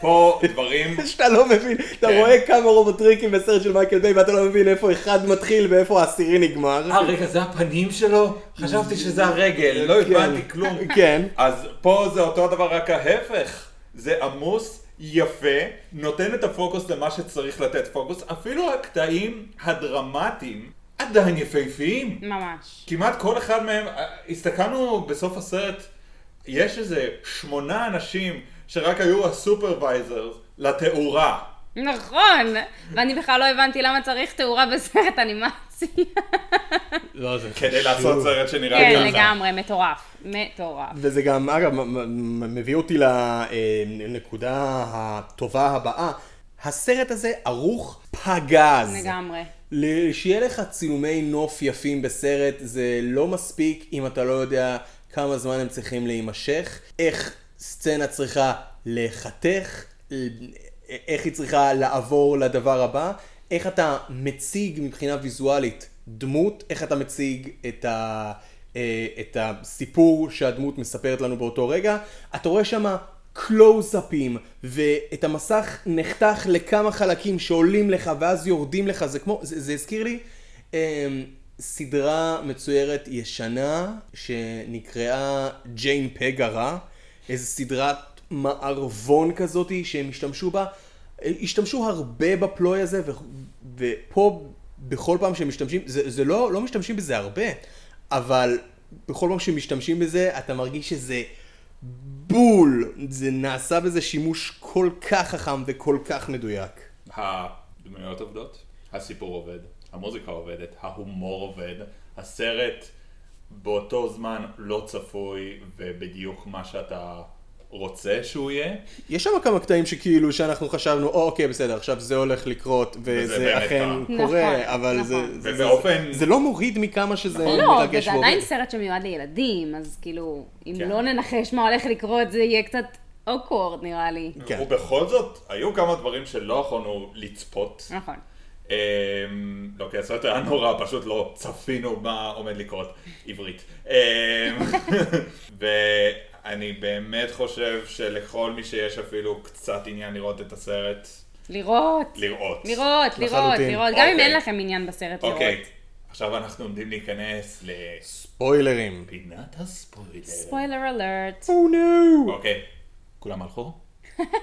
פה דברים... שאתה לא מבין, אתה כן. רואה כמה רובוטריקים בסרט של מייקל ביי ואתה לא מבין איפה אחד מתחיל ואיפה העשירי נגמר. אה, רגע, זה הפנים שלו? חשבתי שזה הרגל, לא הבנתי כלום. כן. אז פה זה אותו הדבר, רק ההפך. זה עמוס, יפה, נותן את הפוקוס למה שצריך לתת פוקוס, אפילו הקטעים הדרמטיים עדיין יפהפיים. ממש. כמעט כל אחד מהם, אה, הסתכלנו בסוף הסרט, יש איזה שמונה אנשים שרק היו הסופרוויזר לתאורה. נכון, ואני בכלל לא הבנתי למה צריך תאורה בסרט אנימציה. לא, זה כדי. לעשות סרט שנראה כן, ככה. לגמרי, מטורף. מטורף. וזה גם, אגב, מביא אותי לנקודה הטובה הבאה. הסרט הזה ערוך פגז. לגמרי. שיהיה לך צילומי נוף יפים בסרט, זה לא מספיק אם אתה לא יודע כמה זמן הם צריכים להימשך, איך סצנה צריכה להיחתך, איך היא צריכה לעבור לדבר הבא, איך אתה מציג מבחינה ויזואלית דמות, איך אתה מציג את ה... אה, את הסיפור שהדמות מספרת לנו באותו רגע, אתה רואה שם קלוזאפים, ואת המסך נחתך לכמה חלקים שעולים לך ואז יורדים לך, זה כמו, זה, זה הזכיר לי אה, סדרה מצוירת ישנה שנקראה ג'יין פג הרע, איזו סדרת מערבון כזאתי שהם השתמשו בה, השתמשו הרבה בפלוי הזה, ו, ופה בכל פעם שהם משתמשים, זה, זה לא, לא משתמשים בזה הרבה, אבל בכל פעם שמשתמשים בזה אתה מרגיש שזה בול, זה נעשה בזה שימוש כל כך חכם וכל כך מדויק. הדמויות עובדות, הסיפור עובד, המוזיקה עובדת, ההומור עובד, הסרט באותו זמן לא צפוי ובדיוק מה שאתה רוצה שהוא יהיה. יש שם כמה קטעים שכאילו שאנחנו חשבנו, או אוקיי בסדר, עכשיו זה הולך לקרות, וזה אכן קרה. קורה, נכון, אבל זה, נכון. זה, זה, ובאופן- זה לא מוריד מכמה שזה לא, מרגש וזה עדיין. סרט שמיועד לילדים, אז כאילו, אם כן. לא ננחש מה הולך לקרות, זה יהיה קצת אוקוורד נראה לי. כן. ובכל זאת, היו כמה דברים שלא יכולנו לצפות. נכון. אמ, לא, כי הסרט היה נורא, פשוט לא צפינו מה עומד לקרות, עברית. אמ, ואני באמת חושב שלכל מי שיש אפילו קצת עניין לראות את הסרט, לראות. לראות. לראות, לראות. לראות. גם אם אוקיי. אין לכם עניין בסרט לראות. אוקיי, עכשיו אנחנו עומדים להיכנס ספוילרים. לפינת הספוילר. ספוילר אלרט. או נו. אוקיי, כולם הלכו?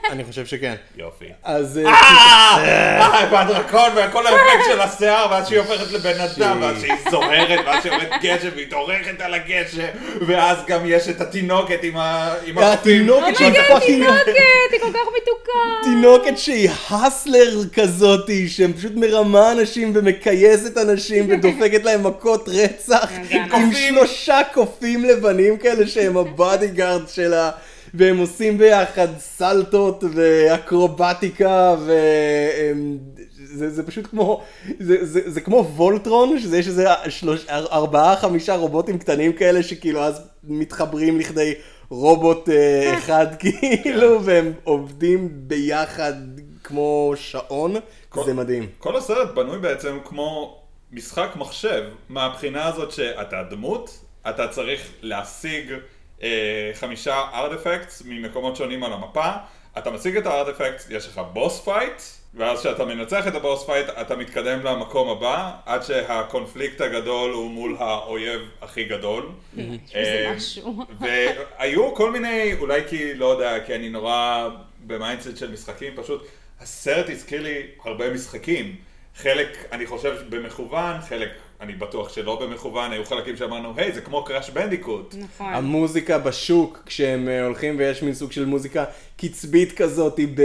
אני חושב שכן. יופי. אז אה, אה, והדרקון וכל האפקט של השיער, ואז שהיא הופכת לבן אדם, ואז שהיא זוהרת, ואז שהיא יורדת גשם, והיא דורכת על הגשם, ואז גם יש את התינוקת עם ה- עם החופים. התינוקת שהיא oh my god, fucking... תינוקת, היא כל כך מתוקה. תינוקת שהיא hustler כזאתי, שפשוט מרמה אנשים ומכייסת אנשים ודופקת להם מכות רצח, עם עם קופים. שלושה קופים לבנים כאלה שהם ה bodyguard שלה, והם עושים ביחד סלטות ואקרובטיקה, וזה זה פשוט כמו, זה, זה, זה כמו וולטרון, שזה יש איזה שלוש, ארבעה חמישה רובוטים קטנים כאלה שכאילו אז מתחברים לכדי רובוט אה, אחד כאילו, והם עובדים ביחד כמו שעון, זה מדהים. כל הסרט בנוי בעצם כמו משחק מחשב, מהבחינה הזאת שאתה דמות, אתה צריך להשיג אה, חמישה ארטיפקטס ממקומות שונים על המפה, אתה משיג את הארטיפקטס, יש לך boss fight, ואז כשאתה מנצח את ה boss fight, אתה מתקדם למקום הבא, עד שהקונפליקט הגדול הוא מול האויב הכי גדול. זה אה, משהו. והיו כל מיני, אולי כי, לא יודע, כי אני נורא ב mindset של משחקים, פשוט הסרט הזכיר לי הרבה משחקים. חלק, אני חושב, במכוון, חלק, אני בטוח שלא במכוון, היו חלקים שאמרנו, היי, זה כמו Crash Bandicoot. נכון. המוזיקה בשוק, כשהם אה, הולכים ויש מין סוג של מוזיקה קצבית כזאת, ב...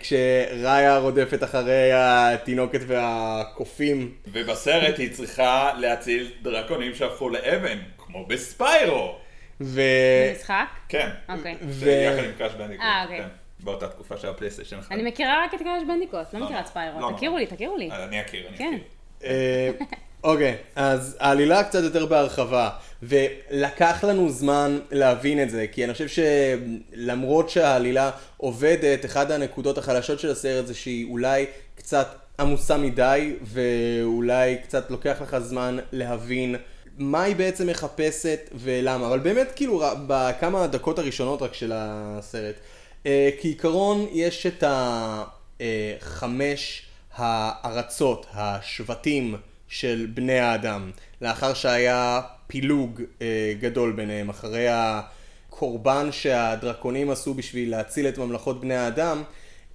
כשראיה רודפת אחרי התינוקת והקופים. ובסרט היא צריכה להציל דרקונים שהפכו לאבן, כמו ב Spyro. ו... זה משחק? כן. אוקיי. זה ו- יחד עם Crash Bandicoot. אה, אוקיי. כן. באותה תקופה של הפלייסטיישן אחד. אני מכירה רק את Crash Bandicoot, לא לא, מכירה את לא, Spyro. לא. תכירו לי, תכירו לי. אני אכיר, אני כן. אכיר. אה, אוקיי, אז העלילה קצת יותר בהרחבה, ולקח לנו זמן להבין את זה, כי אני חושב שלמרות שהעלילה עובדת, אחת הנקודות החלשות של הסרט זה שהיא אולי קצת עמוסה מדי, ואולי קצת לוקח לך זמן להבין מה היא בעצם מחפשת ולמה, אבל באמת כאילו בכמה הדקות הראשונות רק של הסרט, אה, כעיקרון יש את החמש הארצות, השבטים של בני האדם, לאחר שהיה פילוג אה, גדול ביניהם, אחרי הקורבן שהדרקונים עשו בשביל להציל את ממלכות בני האדם,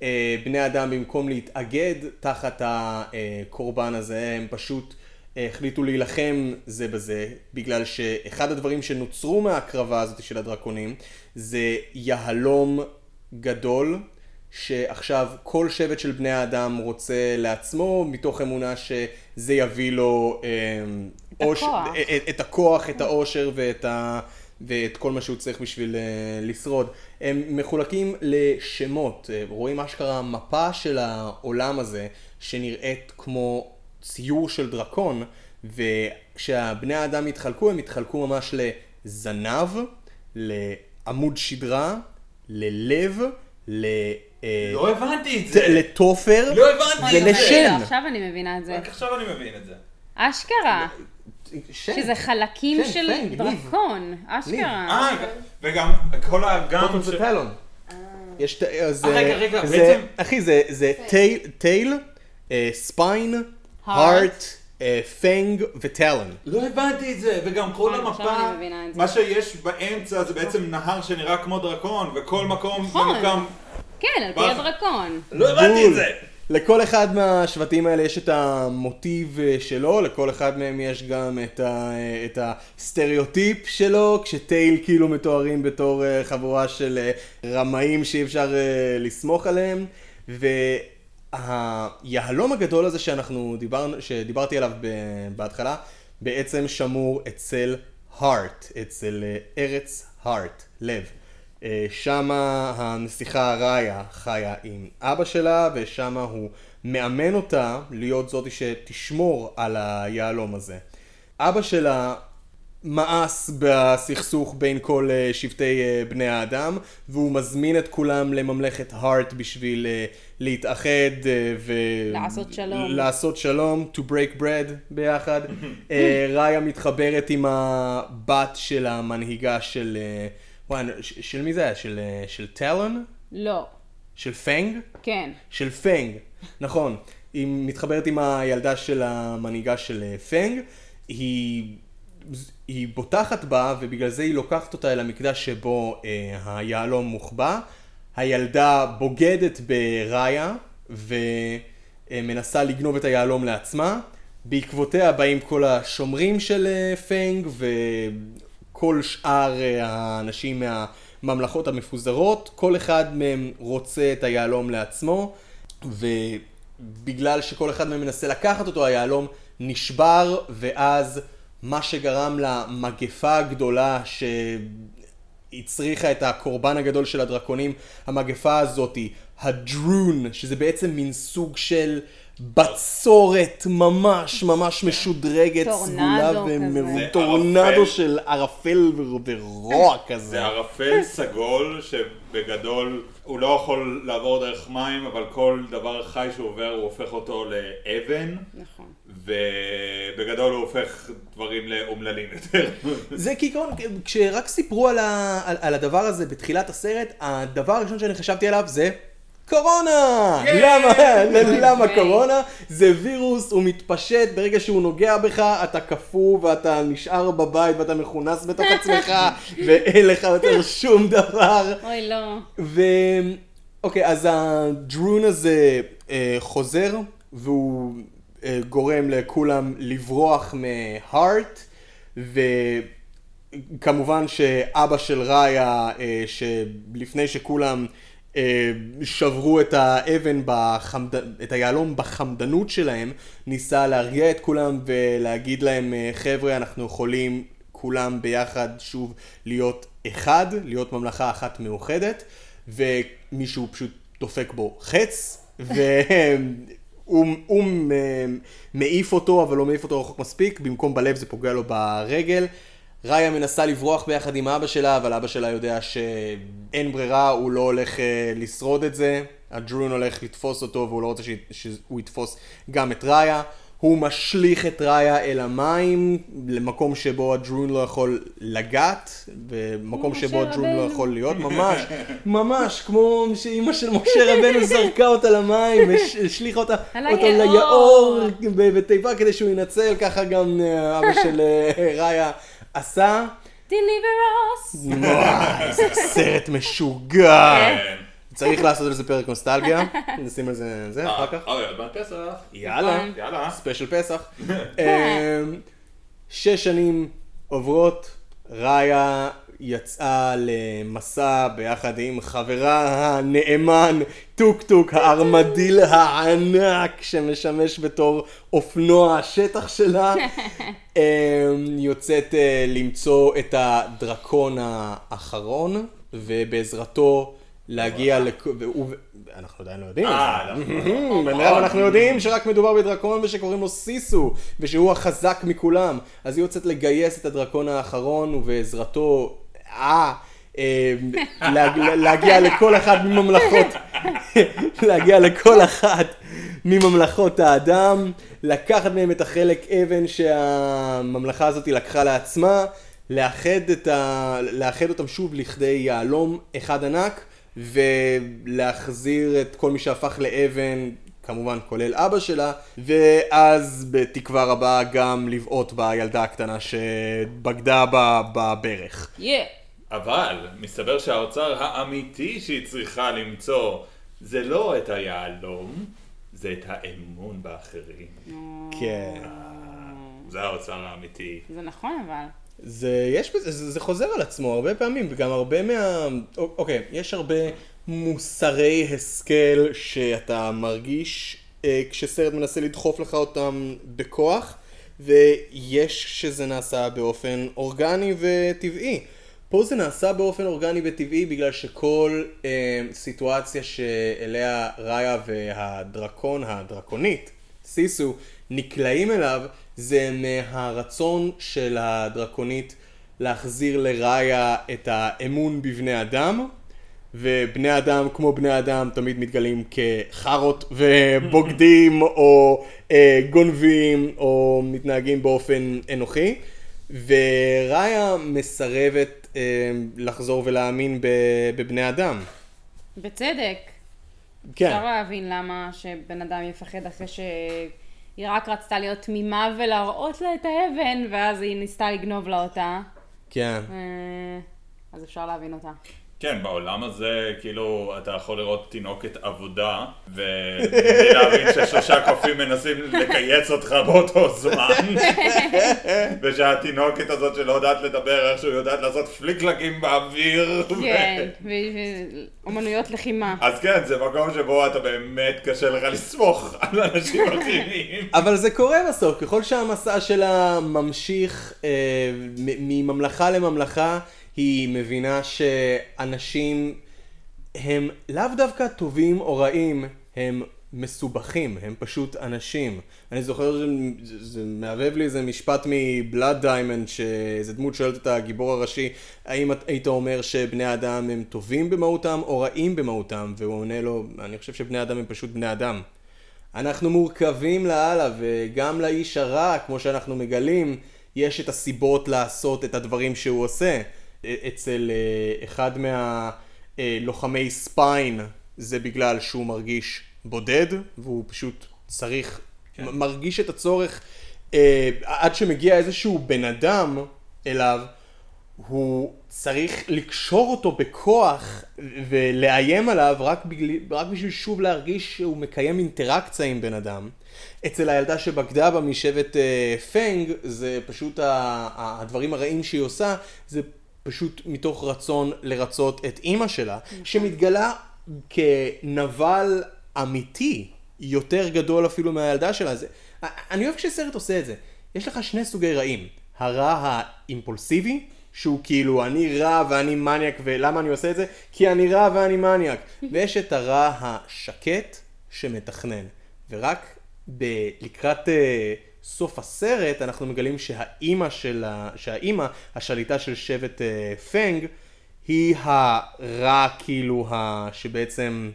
אה, בני האדם במקום להתאגד תחת הקורבן הזה, הם פשוט אה, החליטו להילחם זה בזה, בגלל שאחד הדברים שנוצרו מההקרבה הזאת של הדרקונים זה יהלום גדול, שעכשיו כל שבט של בני האדם רוצה לעצמו, מתוך אמונה שזה יביא לו אה, את הכוח. את, את הכוח, את העושר ואת, ה, ואת כל מה שהוא צריך בשביל אה, לשרוד. הם מחולקים לשמות, אה, רואים אשכרה מפה של העולם הזה, שנראית כמו ציור של דרקון, וכשהבני האדם התחלקו, הם התחלקו ממש לזנב, לעמוד שדרה, ללב, ל... אה, לא הבנתי את זה! לתופר לא הבנתי את זה. ולשן. עכשיו אני מבינה את זה. רק עכשיו אני מבין את זה. אשכרה. שזה חלקים של פנג. דרקון. אשכרה. אה, וגם כל האגם טוטל ש... וטלון. יש ת- אז, אה, רגע, אה, רגע, זה- בעצם- אחי, זה- זה טייל- אה, ספיין, Heart. הארט, פנג וטלון. לא הבנתי את זה, וגם כל המפה. מה שיש באמצע זה בעצם נהר שנראה כמו דרקון, וכל מקום נכון. כן, על פי? הדרקון. לא הבנתי את. זה! לכל אחד מהשבטים האלה יש את המוטיב אה, שלו, לכל אחד מהם יש גם את, ה, אה, את הסטריאוטיפ שלו, כשטייל כאילו מתוארים בתור אה, חבורה של רמאים שאי אפשר לסמוך עליהם, והיהלום הגדול הזה שאנחנו דיברנו, שדיברתי עליו ב- בהתחלה, בעצם שמור אצל הארט, אצל ארץ הארט, לב. אה, שמה הנסיכה ראיה חיה עם אבא שלה, ושמה הוא מאמן אותה להיות זאתי שתשמור על היהלום הזה. אבא שלה מאס בסכסוך בין כל אה, שבטי אה, בני האדם, והוא מזמין את כולם לממלכת הארט בשביל להתאחד ו... לעשות שלום. לעשות שלום, to break bread ביחד. ראיה מתחברת עם הבת של המנהיגה של... אה, וואי, של מי זה היה? של, אה, של טלון? לא. של פנג? כן. של פנג, נכון. היא מתחברת עם הילדה של המנהיגה של אה, פנג, היא, היא בוטחת בה ובגלל זה היא לוקחת אותה אל המקדש שבו אה, היהלום מוחבא. הילדה בוגדת בראיה ומנסה לגנוב את היהלום לעצמה. בעקבותיה באים כל השומרים של אה, פנג וכל שאר אה, האנשים מהממלכות המפוזרות. כל אחד מהם רוצה את היהלום לעצמו, ובגלל שכל אחד מהם מנסה לקחת אותו, היהלום נשבר, ואז מה שגרם למגפה הגדולה ש... הצריכה את הקורבן הגדול של הדרקונים, המגפה הזאתי, הדרון, שזה בעצם מין סוג של בצורת ממש ממש משודרגת, סגולה טורנדו כזה. זה טורנדו ערפל. של ערפל ורוע כזה. זה ערפל סגול שבגדול הוא לא יכול לעבור דרך מים, אבל כל דבר חי שהוא עובר הוא הופך אותו לאבן, נכון. ובגדול הוא הופך דברים לאומללים יותר. זה כעיקרון, כשרק סיפרו על, ה, על, על הדבר הזה בתחילת הסרט, הדבר הראשון שאני חשבתי עליו זה קורונה! למה? למה. קורונה? זה וירוס, הוא מתפשט, ברגע שהוא נוגע בך, אתה קפוא ואתה נשאר בבית ואתה מכונס בתוך עצמך, ואין לך יותר שום דבר. אוי, לא. ו... אוקיי, אז הדרון הזה אה, חוזר, והוא אה, גורם לכולם לברוח מהארט, וכמובן שאבא של ראיה, אה, שלפני שכולם שברו את האבן, בחמד... את היהלום בחמדנות שלהם, ניסה להרגיע את כולם ולהגיד להם, אה, חבר'ה, אנחנו יכולים כולם ביחד שוב להיות אחד, להיות ממלכה אחת מאוחדת, ומישהו פשוט דופק בו חץ, והוא הוא מ- מעיף אותו, אבל לא מעיף אותו רחוק מספיק, במקום בלב זה פוגע לו ברגל. ראיה מנסה לברוח ביחד עם אבא שלה, אבל אבא שלה יודע שאין ברירה, הוא לא הולך אה, לשרוד את זה. הדרון הולך לתפוס אותו, והוא לא רוצה ש- שהוא יתפוס גם את ראיה. הוא משליך את ראיה אל המים, למקום שבו הדרון לא יכול לגעת, ומקום שבו הדרון לא. יכול להיות, ממש, ממש, כמו שאימא של משה רבנו זרקה אותה למים, הש- השליכה אותה, היאור. ליאור בתיבה כדי שהוא ינצל, ככה גם אה, אבא של אה, ראיה עשה. דליברוס. וואי, איזה סרט משוגע. כן. צריך לעשות על זה פרק נוסטלגיה, נשים על זה, זה, אחר כך. אוי, עוד מעט פסח. יאללה. נכון. יאללה. special פסח. אמ, שש שנים עוברות, ראיה יצאה למסע ביחד עם חברה הנאמן, טוק טוק, הארמדיל הענק שמשמש בתור אופנוע השטח שלה. אמ, יוצאת אה, למצוא את הדרקון האחרון, ובעזרתו להגיע לכ... והוא- אנחנו עדיין לא יודעים. אה, אנחנו- בינתיים אנחנו יודעים שרק מדובר בדרקון ושקוראים לו סיסו, ושהוא החזק מכולם. אז היא יוצאת לגייס את הדרקון האחרון, ובעזרתו, אה, לה- להגיע לכל אחת מממלכות, להגיע לכל אחת מממלכות האדם, לקחת מהם את החלק אבן שהממלכה הזאת לקחה לעצמה, לאחד, את ה... לאחד אותם שוב לכדי יהלום אחד ענק, ולהחזיר את כל מי שהפך לאבן, כמובן כולל אבא שלה, ואז בתקווה רבה גם לבעוט בילדה הקטנה שבגדה בה בברך. יא. אבל מסתבר שהאוצר האמיתי שהיא צריכה למצוא זה לא את היהלום, זה את האמון באחרים. כן. זה האוצר האמיתי. זה נכון אבל. זה, יש בזה, זה, זה חוזר על עצמו הרבה פעמים, וגם הרבה מה... אוקיי, יש הרבה מוסרי השכל שאתה מרגיש אה, כשסרט מנסה לדחוף לך אותם בכוח, ויש שזה נעשה באופן אורגני וטבעי. פה זה נעשה באופן אורגני וטבעי בגלל שכל אה, סיטואציה שאליה ראיה והדרקון, הדרקונית, סיסו, נקלעים אליו, זה מהרצון של הדרקונית להחזיר לראיה את האמון בבני אדם, ובני אדם כמו בני אדם תמיד מתגלים כחארות ובוגדים או אה, גונבים או מתנהגים באופן אנוכי, וראיה מסרבת אה, לחזור ולהאמין ב- בבני אדם. בצדק. כן. אפשר להבין למה שבן אדם יפחד אחרי שהיא רק רצתה להיות תמימה ולהראות לה את האבן, ואז היא ניסתה לגנוב לה אותה. כן. אה, אז אפשר להבין אותה. כן, בעולם הזה, כאילו, אתה יכול לראות תינוקת עבודה, ובלי להבין ששלושה קופים מנסים לקייץ אותך באותו זמן, ושהתינוקת הזאת שלא יודעת לדבר, איכשהו יודעת לעשות פליקלקים באוויר. כן, ואומנויות לחימה. אז כן, זה מקום שבו אתה באמת קשה לך לסמוך על אנשים אחרים. אבל זה קורה בסוף, ככל שהמסע שלה ממשיך אה, מממלכה לממלכה, היא מבינה שאנשים הם לאו דווקא טובים או רעים, הם מסובכים, הם פשוט אנשים. אני זוכר שזה זה מהבהב לי איזה משפט מ Blood Diamond, שאיזה דמות שואלת את הגיבור הראשי, האם היית אומר שבני אדם הם טובים במהותם או רעים במהותם? והוא עונה לו, אני חושב שבני אדם הם פשוט בני אדם. אנחנו מורכבים לאללה, וגם לאיש הרע, כמו שאנחנו מגלים, יש את הסיבות לעשות את הדברים שהוא עושה. אצל אה, אחד מהלוחמי ספיין, זה בגלל שהוא מרגיש בודד, והוא פשוט צריך, מ- מרגיש את הצורך, אה, עד שמגיע איזשהו בן אדם אליו, הוא צריך לקשור אותו בכוח ולאיים עליו רק, בגל... רק בשביל שוב להרגיש שהוא מקיים אינטראקציה עם בן אדם. אצל הילדה שבגדה בה משבט אה, פנג, זה פשוט ה... ה- הדברים הרעים שהיא עושה, זה פשוט מתוך רצון לרצות את אימא שלה, שמתגלה כנבל אמיתי, יותר גדול אפילו מהילדה שלה. זה... אני אוהב כשסרט עושה את זה. יש לך שני סוגי רעים. הרע האימפולסיבי, שהוא כאילו אני רע ואני מניאק ולמה אני עושה את זה? כי אני רע ואני מניאק. ויש את הרע השקט שמתכנן. ורק ב- לקראת אה, סוף הסרט אנחנו מגלים שהאימא של ה... שהאימא, השליטה של שבט אה, פנג, היא הרע כאילו ה... שבעצם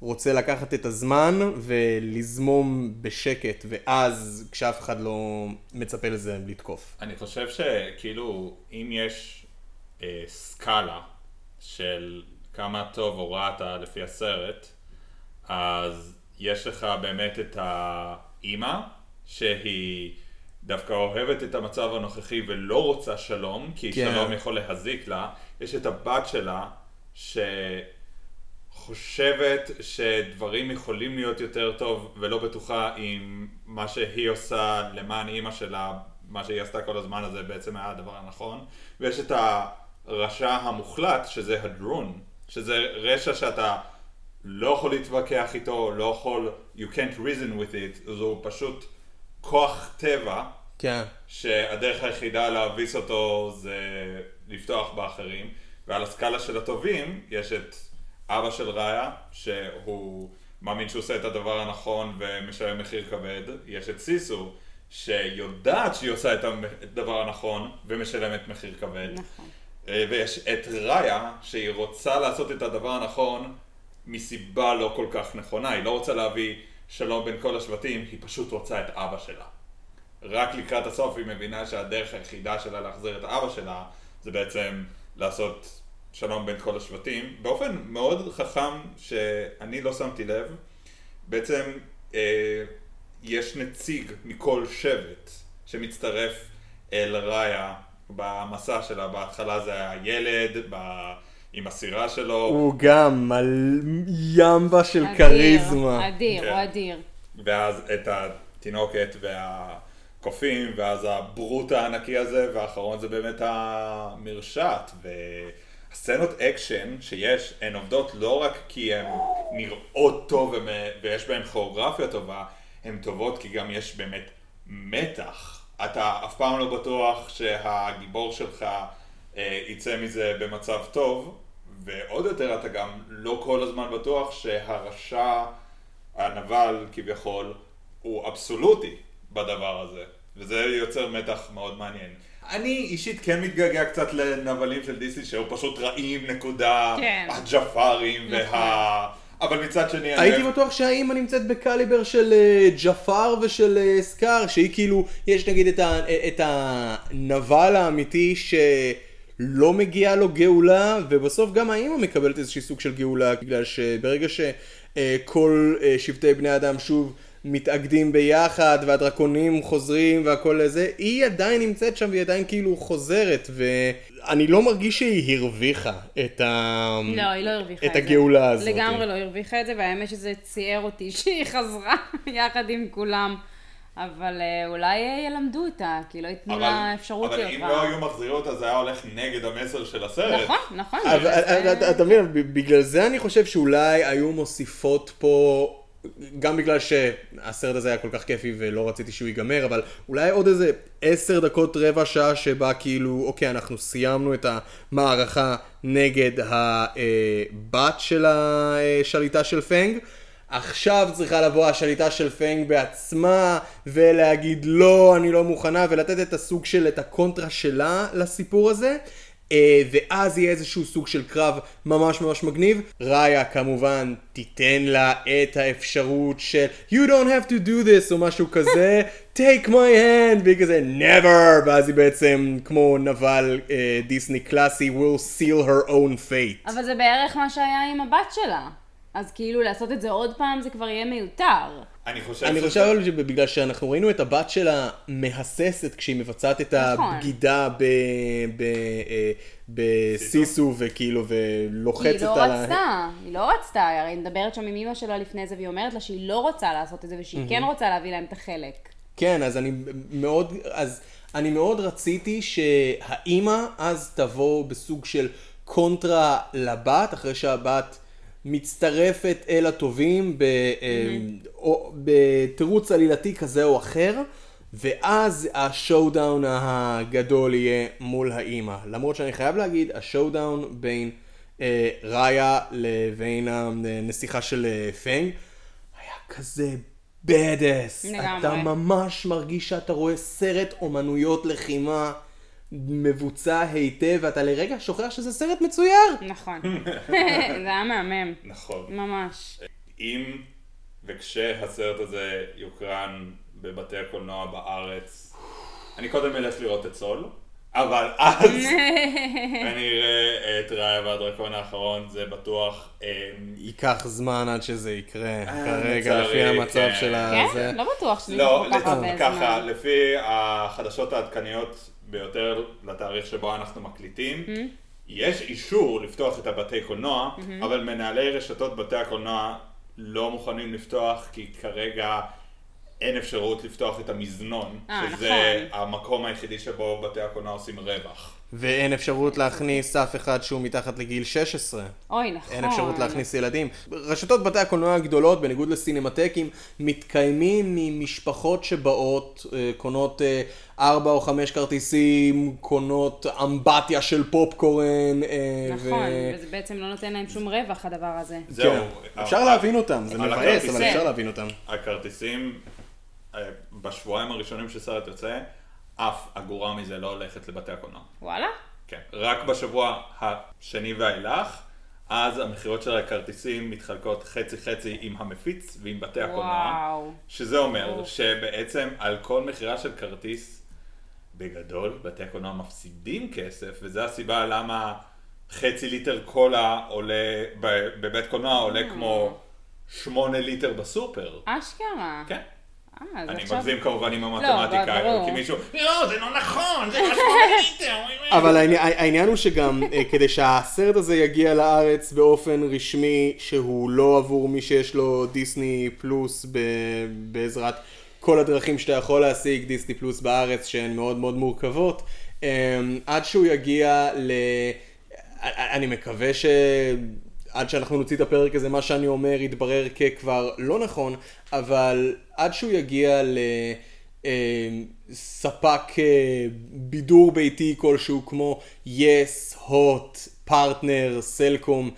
רוצה לקחת את הזמן ולזמום בשקט, ואז כשאף אחד לא מצפה לזה לתקוף. אני חושב שכאילו, אם יש אה, סקאלה של כמה טוב או רע אתה לפי הסרט, אז יש לך באמת את האימא, שהיא דווקא אוהבת את המצב הנוכחי ולא רוצה שלום, כי כן. שלום יכול להזיק לה. יש את הבת שלה, שחושבת שדברים יכולים להיות יותר טוב ולא בטוחה אם מה שהיא עושה למען אימא שלה, מה שהיא עשתה כל הזמן הזה בעצם היה הדבר הנכון. ויש את הרשע המוחלט, שזה הדרון, שזה רשע שאתה לא יכול להתווכח איתו, לא יכול, you can't reason with it, זהו פשוט כוח טבע, כן. שהדרך היחידה להביס אותו זה לפתוח באחרים, ועל הסקאלה של הטובים יש את אבא של ראיה, שהוא מאמין שהוא עושה את הדבר הנכון ומשלם מחיר כבד, יש את סיסו, שיודעת שהיא עושה את הדבר הנכון ומשלמת מחיר כבד. נכון. אה, ויש את ראיה, שהיא רוצה לעשות את הדבר הנכון מסיבה לא כל כך נכונה. היא לא רוצה להביא שלום בין כל השבטים, היא פשוט רוצה את אבא שלה. רק לקראת הסוף היא מבינה שהדרך היחידה שלה להחזיר את אבא שלה זה בעצם לעשות שלום בין כל השבטים. באופן מאוד חכם שאני לא שמתי לב, בעצם אה, יש נציג מכל שבט שמצטרף אל ראיה במסע שלה. בהתחלה זה היה ילד, ב... עם הסירה שלו. הוא גם על ימבה של אדיר, כריזמה. אדיר, כן. הוא אדיר. ואז את התינוקת והקופים, ואז ה brute הענקי הזה, והאחרון זה באמת המרשעת. והסצנות אקשן שיש, הן עובדות לא רק כי הן נראות טוב ויש בהן כוריאוגרפיה טובה, הן טובות כי גם יש באמת מתח. אתה אף פעם לא בטוח שהגיבור שלך יצא מזה במצב טוב, ועוד יותר אתה גם לא כל הזמן בטוח שהרשע הנבל כביכול הוא אבסולוטי בדבר הזה, וזה יוצר מתח מאוד מעניין. אני אישית כן מתגעגע קצת לנבלים של דיסני שהיו פשוט רעים, נקודה, כן. הג'פארים וה... אבל מצד שני... אני הייתי אוהב- בטוח שהאימא נמצאת בקליבר של אה, ג'פר ושל אה, סקאר, שהיא כאילו, יש נגיד את, ה, את הנבל האמיתי שלא מגיעה לו גאולה, ובסוף גם האימא מקבלת איזשהי סוג של גאולה, בגלל שברגע שכל שבטי בני אדם שוב מתאגדים ביחד, והדרקונים חוזרים והכל זה, היא עדיין נמצאת שם והיא עדיין כאילו חוזרת, ואני לא מרגיש שהיא הרוויחה את ה... לא, היא לא הרוויחה את את. הגאולה הזאת. לגמרי לא הרוויחה את זה, והאמת שזה ציער אותי שהיא חזרה יחד עם כולם. אבל אה, אולי אה, ילמדו אותה, כי לא ייתנו לה אפשרות אבל להיות אם רעה. לא היו מחזירים אותה זה היה הולך נגד המסר של הסרט. נכון, נכון. אבל אתה- אתה מבין, בגלל זה אני חושב שאולי היו מוסיפות פה, גם בגלל שהסרט הזה היה כל כך כיפי ולא רציתי שהוא ייגמר, אבל אולי עוד איזה עשר דקות רבע שעה שבה כאילו, אוקיי, אנחנו סיימנו את המערכה נגד הבת של השליטה של פנג. עכשיו צריכה לבוא השליטה של פנג בעצמה ולהגיד לא, אני לא מוכנה ולתת את הסוג של, את הקונטרה שלה לסיפור הזה. אה, ואז יהיה איזשהו סוג של קרב ממש ממש מגניב. ראיה כמובן תיתן לה את האפשרות של You don't have to do this או משהו כזה, take my hand, והיא כזה never, ואז היא בעצם כמו נבל אה, דיסני קלאסי will seal her own fate. אבל זה בערך מה שהיה עם הבת שלה. אז כאילו לעשות את זה עוד פעם זה כבר יהיה מיותר. אני חושב אני חושב אבל שבגלל שאנחנו ראינו את הבת שלה מהססת כשהיא מבצעת את נכון. הבגידה ב- ב- אה, בסיסו וכאילו כי היא ולוחצת לא על ה... רצתה, היא לא רצתה, הרי היא מדברת שם עם אמא שלה לפני זה והיא אומרת לה שהיא לא רוצה לעשות את זה ושהיא כן רוצה להביא להם את החלק. כן, אז אני מאוד, אז אני מאוד רציתי שהאימא אז תבוא בסוג של קונטרה לבת, אחרי שהבת מצטרפת אל הטובים ב- או- בתירוץ עלילתי כזה או אחר, ואז השואודאון הגדול יהיה מול האימא. למרות שאני חייב להגיד, השואודאון בין אה, ראיה לבין הנסיכה של אה, פנג, היה כזה בדס. לגמרי. אתה ממש מרגיש שאתה רואה סרט אומנויות לחימה מבוצע היטב, ואתה לרגע שוכח שזה סרט מצויר. נכון. זה היה מהמם. נכון. ממש. אם וכשהסרט הזה יוקרן בבתי הקולנוע בארץ, אני קודם אלך לראות את סול, אבל אז אני אראה את ראיה והדרקון האחרון, זה בטוח. אמ, ייקח זמן עד שזה יקרה, כרגע, אה, לצערי, לפי המצב כן. של כן? הזה. לא בטוח שזה לא, כל כך הרבה לצ- ככה, זמן. לפי החדשות העדכניות ביותר לתאריך שבו אנחנו מקליטים, Mm-hmm. יש אישור לפתוח את הבתי קולנוע, Mm-hmm. אבל מנהלי רשתות בתי הקולנוע לא מוכנים לפתוח, כי כרגע אין אפשרות לפתוח את המזנון, אה, שזה נכון. המקום היחידי שבו בתי הקולנוע עושים רווח. ואין אפשרות להכניס אף אחד שהוא מתחת לגיל 16. אוי, נכון. אין אפשרות להכניס ילדים. רשתות בתי הקולנוע הגדולות, בניגוד לסינמטקים, מתקיימים ממשפחות שבאות, אה, קונות אה, ארבע או חמש כרטיסים, קונות אמבטיה של פופקורן. אה, נכון, וזה בעצם לא נותן להם שום רווח, הדבר הזה. זהו. כן. אפשר להבין אותם, זה מבאס, הכרטיסים. אבל אפשר להבין אותם. הכרטיסים, אה, בשבועיים הראשונים שסרט יוצא, אף אגורה מזה לא הולכת לבתי הקולנוע. וואלה? כן. רק בשבוע השני ואילך, אז המכירות של הכרטיסים מתחלקות חצי חצי עם המפיץ ועם בתי הקולנוע. וואו. שזה אומר וואו. שבעצם על כל מכירה של כרטיס, בגדול, בתי הקולנוע מפסידים כסף, וזו הסיבה למה חצי ליטר קולה עולה, בבית קולנוע עולה אה. כמו שמונה ליטר בסופר. אשכרה. כן. אה, אני עכשיו- מגזים כמובן עם לא, המתמטיקה. כי מישהו, לא, זה לא נכון, זה לא שמונה ליטר. אבל העני- העניין הוא שגם אה, כדי שהסרט הזה יגיע לארץ באופן רשמי, שהוא לא עבור מי שיש לו דיסני פלוס ב- בעזרת כל הדרכים שאתה יכול להשיג דיסני פלוס בארץ, שהן מאוד מאוד מורכבות, אה, עד שהוא יגיע ל... אני מקווה ש... עד שאנחנו נוציא את הפרק הזה, מה שאני אומר יתברר ככבר לא נכון, אבל עד שהוא יגיע לספק אה, בידור ביתי כלשהו כמו יס, הוט, פרטנר, סלקום,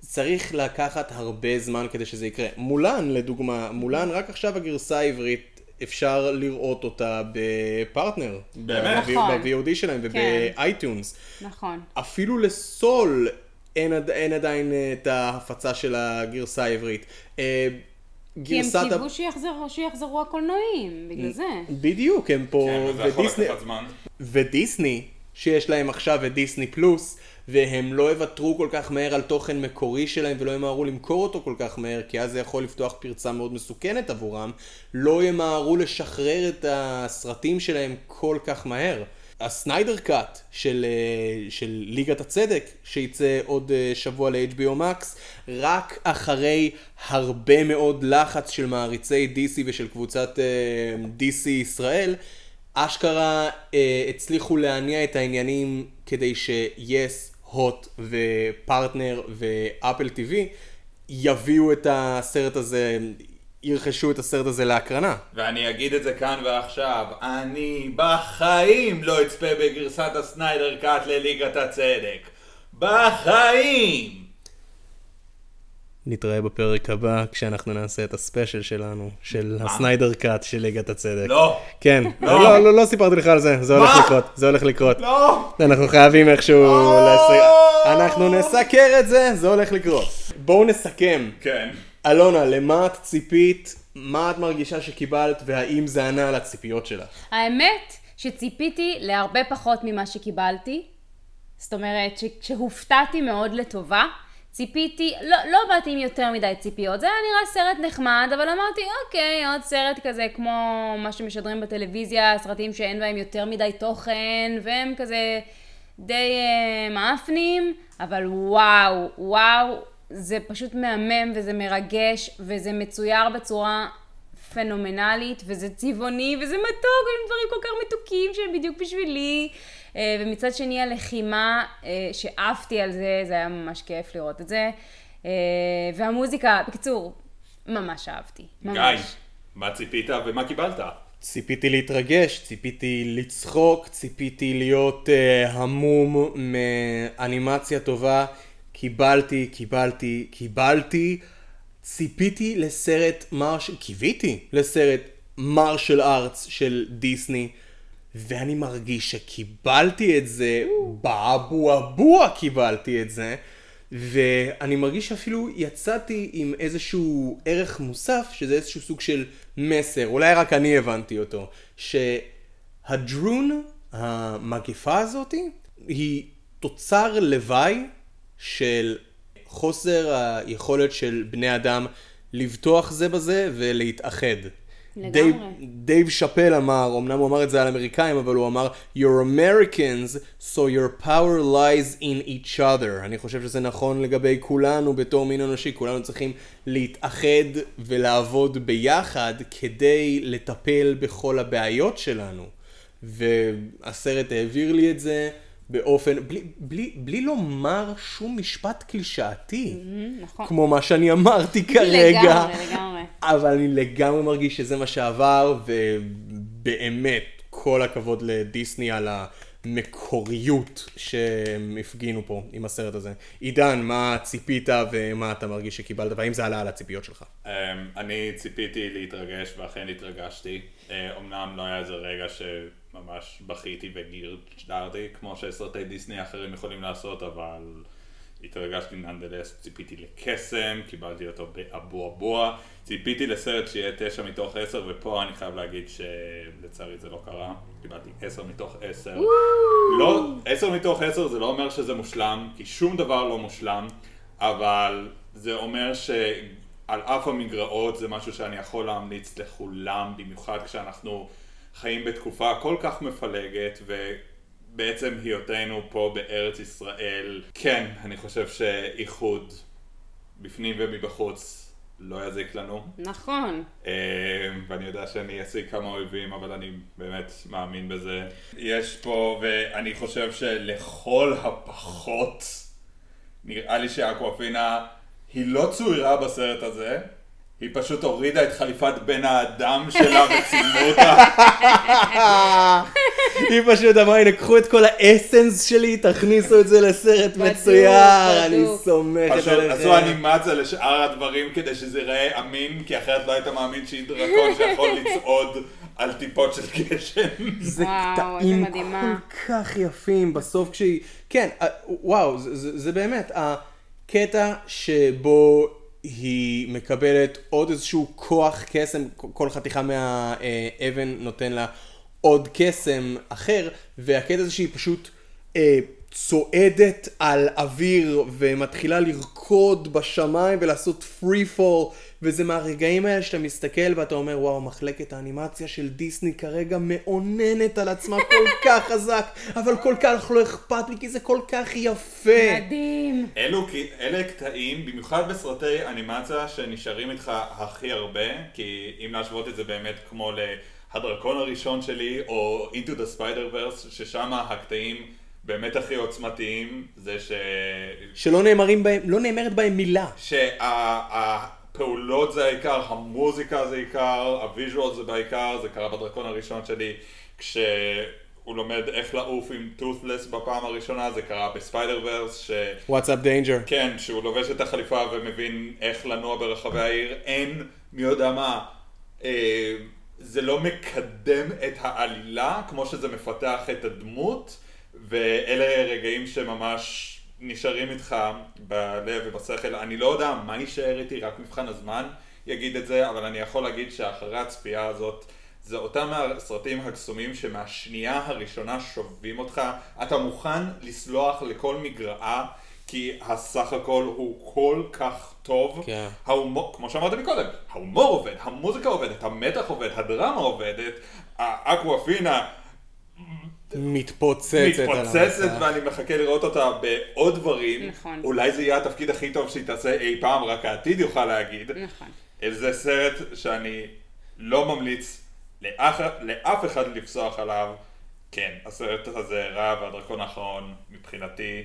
צריך לקחת הרבה זמן כדי שזה יקרה. מולן, לדוגמה, מולן, רק עכשיו הגרסה העברית, אפשר לראות אותה בפרטנר. באמת? נכון. ב-VOD שלהם כן. וב iTunes. נכון. אפילו ל Soul אין, אין עדיין אה, את ההפצה של הגרסה העברית. אה, כי הם קיוו שיחזרו, שיחזרו הקולנועים, בגלל זה. בדיוק, הם פה, כן, וזה יכול ודיסני, לקחת זמן. ודיסני, שיש להם עכשיו את דיסני פלוס, והם לא יוותרו כל כך מהר על תוכן מקורי שלהם ולא ימהרו למכור אותו כל כך מהר, כי אז זה יכול לפתוח פרצה מאוד מסוכנת עבורם, לא ימהרו לשחרר את הסרטים שלהם כל כך מהר. הסניידר קאט של, אה, של ליגת הצדק, שייצא עוד אה, שבוע ל-HBO Max, רק אחרי הרבה מאוד לחץ של מעריצי DC ושל קבוצת אה, DC ישראל, אשכרה הצליחו להניע את העניינים כדי ש-yes, הוט ופרטנר ואפל TV יביאו את הסרט הזה, ירכשו את הסרט הזה להקרנה. ואני אגיד את זה כאן ועכשיו, אני בחיים לא אצפה בגרסת הסניידר קאט לליגת הצדק. בחיים! נתראה בפרק הבא כשאנחנו נעשה את הספיישל שלנו, של הסניידר קאט של ליגת הצדק. לא! כן, לא. לא, לא, לא סיפרתי לך על זה, זה הולך מה? לקרות, זה הולך לקרות. לא! אנחנו חייבים איכשהו לא. לס... אנחנו נסקר את זה, זה הולך לקרות. בואו נסכם. כן. אלונה, למה את ציפית, מה את מרגישה שקיבלת, והאם זה ענה על הציפיות שלך? האמת שציפיתי להרבה פחות ממה שקיבלתי. זאת אומרת, שהופתעתי מאוד לטובה. ציפיתי, לא, לא באתי עם יותר מדי ציפיות, זה היה נראה סרט נחמד, אבל אמרתי, אוקיי, עוד סרט כזה כמו מה שמשדרים בטלוויזיה, סרטים שאין בהם יותר מדי תוכן, והם כזה די אה, מאפנים, אבל וואו, וואו, זה פשוט מהמם וזה מרגש, וזה מצויר בצורה פנומנלית, וזה צבעוני, וזה מתוק, ועם דברים כל כך מתוקים שהם בדיוק בשבילי. אה, ומצד שני הלחימה, אה, שעפתי על זה, זה היה ממש כיף לראות את זה. אה, והמוזיקה, בקיצור, ממש אהבתי. ממש. גיא, מה ציפית ומה קיבלת? ציפיתי להתרגש, ציפיתי לצחוק, ציפיתי להיות uh, המום מאנימציה טובה. קיבלתי, קיבלתי, קיבלתי. ציפיתי לסרט מרש... קיוויתי לסרט מרשל ארטס של דיסני. ואני מרגיש שקיבלתי את זה, באבו אבוה קיבלתי את זה, ואני מרגיש שאפילו יצאתי עם איזשהו ערך מוסף, שזה איזשהו סוג של מסר, אולי רק אני הבנתי אותו, שהדרון, המגפה הזאתי, היא תוצר לוואי של חוסר היכולת של בני אדם לבטוח זה בזה ולהתאחד. לגמרי. דייב, דייב שאפל אמר, אמנם הוא אמר את זה על אמריקאים, אבל הוא אמר, You're Americans, so your power lies in each other. אני חושב שזה נכון לגבי כולנו בתור מין אנושי, כולנו צריכים להתאחד ולעבוד ביחד כדי לטפל בכל הבעיות שלנו. והסרט העביר לי את זה באופן, בלי, בלי, בלי לומר שום משפט קלישאתי, נכון. כמו מה שאני אמרתי כרגע. לגמרי, לגמרי. אבל אני לגמרי מרגיש שזה מה שעבר, ובאמת, כל הכבוד לדיסני על המקוריות שהם הפגינו פה עם הסרט הזה. עידן, מה ציפית ומה אתה מרגיש שקיבלת, והאם זה עלה על הציפיות שלך? אמ, אני ציפיתי להתרגש ואכן התרגשתי. אה, אמנם לא היה איזה רגע שממש בכיתי וגירדרתי, כמו שסרטי דיסני האחרים יכולים לעשות, אבל התרגשתי ננדלס, ציפיתי לקסם, קיבלתי אותו באבו אבוע, ציפיתי לסרט שיהיה תשע מתוך עשר, ופה אני חייב להגיד שלצערי זה לא קרה, קיבלתי עשר מתוך עשר. לא, עשר מתוך עשר זה לא אומר שזה מושלם, כי שום דבר לא מושלם, אבל זה אומר שעל אף המגרעות זה משהו שאני יכול להמליץ לכולם, במיוחד כשאנחנו חיים בתקופה כל כך מפלגת, ובעצם היותנו פה בארץ ישראל, כן, אני חושב שאיחוד בפנים ומבחוץ לא יזיק לנו. נכון. אה, ואני יודע שאני אשיג כמה אויבים, אבל אני באמת מאמין בזה. יש פה, ואני חושב שלכל הפחות, נראה לי שאקוואפינה היא לא צוירה בסרט הזה, היא פשוט הורידה את חליפת בן האדם שלה וצילמו אותה. היא פשוט אמרה, הנה, קחו את כל האסנס שלי, תכניסו את זה לסרט מצויר, אני. סומכת פשוט עליכם. עשו אנימציה לשאר הדברים כדי שזה ייראה אמין, כי אחרת לא היית מאמין שהיא דרקון שיכול לצעוד על טיפות של גשם. זה קטעים. כל כך יפים בסוף כשהיא... כן, אה, וואו, זה באמת הקטע שבו היא מקבלת עוד איזשהו כוח קסם, כל חתיכה מהאבן נותן לה עוד קסם אחר, והקטע זה שהיא פשוט אה, צועדת על אוויר ומתחילה לרקוד בשמיים ולעשות free fall וזה מהרגעים האלה שאתה מסתכל ואתה אומר וואו מחלקת האנימציה של דיסני כרגע מאוננת על עצמה כל כך חזק אבל כל כך לא אכפת לי כי זה כל כך יפה. מדהים. אלו, אלה קטעים, במיוחד בסרטי אנימציה שנשארים איתך הכי הרבה, כי אם להשוות את זה באמת כמו להדרקון הראשון שלי, או Into the Spider-Verse, ששם הקטעים באמת הכי עוצמתיים, זה ש... שלא נאמרים בהם, לא נאמרת בהם מילה. שהפעולות זה העיקר, המוזיקה זה העיקר, ה visual זה בעיקר, זה קרה בדרקון הראשון שלי, כשהוא לומד איך לעוף עם Toothless בפעם הראשונה, זה קרה ב Spider-Verse, ש... What's up danger. כן, שהוא לובש את החליפה ומבין איך לנוע ברחבי העיר, אין מי יודע מה. אה, זה לא מקדם את העלילה כמו שזה מפתח את הדמות, ואלה רגעים שממש נשארים איתך בלב ובשכל. אני לא יודע מה יישאר איתי, רק מבחן הזמן יגיד את זה, אבל אני יכול להגיד שאחרי הצפייה הזאת, זה אותם הסרטים הקסומים שמהשנייה הראשונה שובים אותך, אתה מוכן לסלוח לכל מגרעה, כי הסך הכל הוא כל כך טוב. כן. ההומור, כמו שאמרתי מקודם, ההומור עובד, המוזיקה עובדת, המתח עובד, הדרמה עובדת, האקוואפינה מתפוצצת. מתפוצצת. ואני מחכה לראות אותה בעוד דברים. נכון. אולי זה יהיה התפקיד הכי טוב שהיא תעשה אי פעם, רק העתיד יוכל להגיד. נכון. זה סרט שאני לא ממליץ לאח, לאף אחד לפסוח עליו. כן, הסרט הזה רע והדרקון האחרון מבחינתי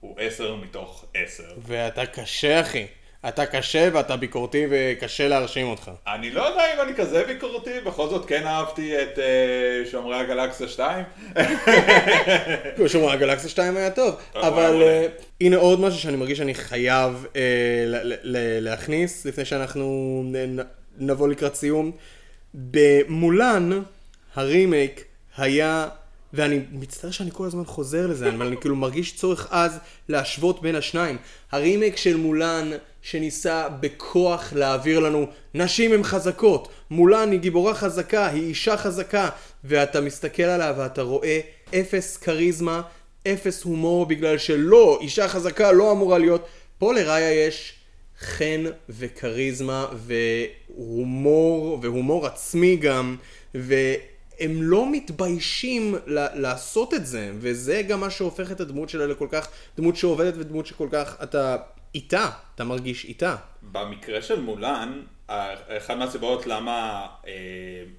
הוא עשר מתוך עשר. ואתה קשה אחי. אתה קשה ואתה ביקורתי וקשה להרשים אותך. אני לא יודע אם אני כזה ביקורתי, בכל זאת כן אהבתי את אה, שומרי הגלקסיה 2. שומרי הגלקסיה 2 היה טוב, אבל. אה, הנה עוד משהו שאני מרגיש שאני חייב ל- ל- ל- להכניס לפני שאנחנו נ- נבוא לקראת סיום. במולן הרימייק היה, ואני מצטער שאני כל הזמן חוזר לזה, אבל אני כאילו מרגיש צורך עז להשוות בין השניים. הרימייק של מולן שניסה בכוח להעביר לנו נשים הן חזקות, מולן היא גיבורה חזקה, היא אישה חזקה, ואתה מסתכל עליה ואתה רואה אפס כריזמה, אפס הומור בגלל שלא, אישה חזקה לא אמורה להיות. פה לראיה יש חן וכריזמה והומור, והומור עצמי גם, והם לא מתביישים לעשות את זה, וזה גם מה שהופך את הדמות שלה לכל כך, דמות שעובדת ודמות שכל כך, אתה איתה, אתה מרגיש איתה. במקרה של מולן, אחת מהסיבות למה אה,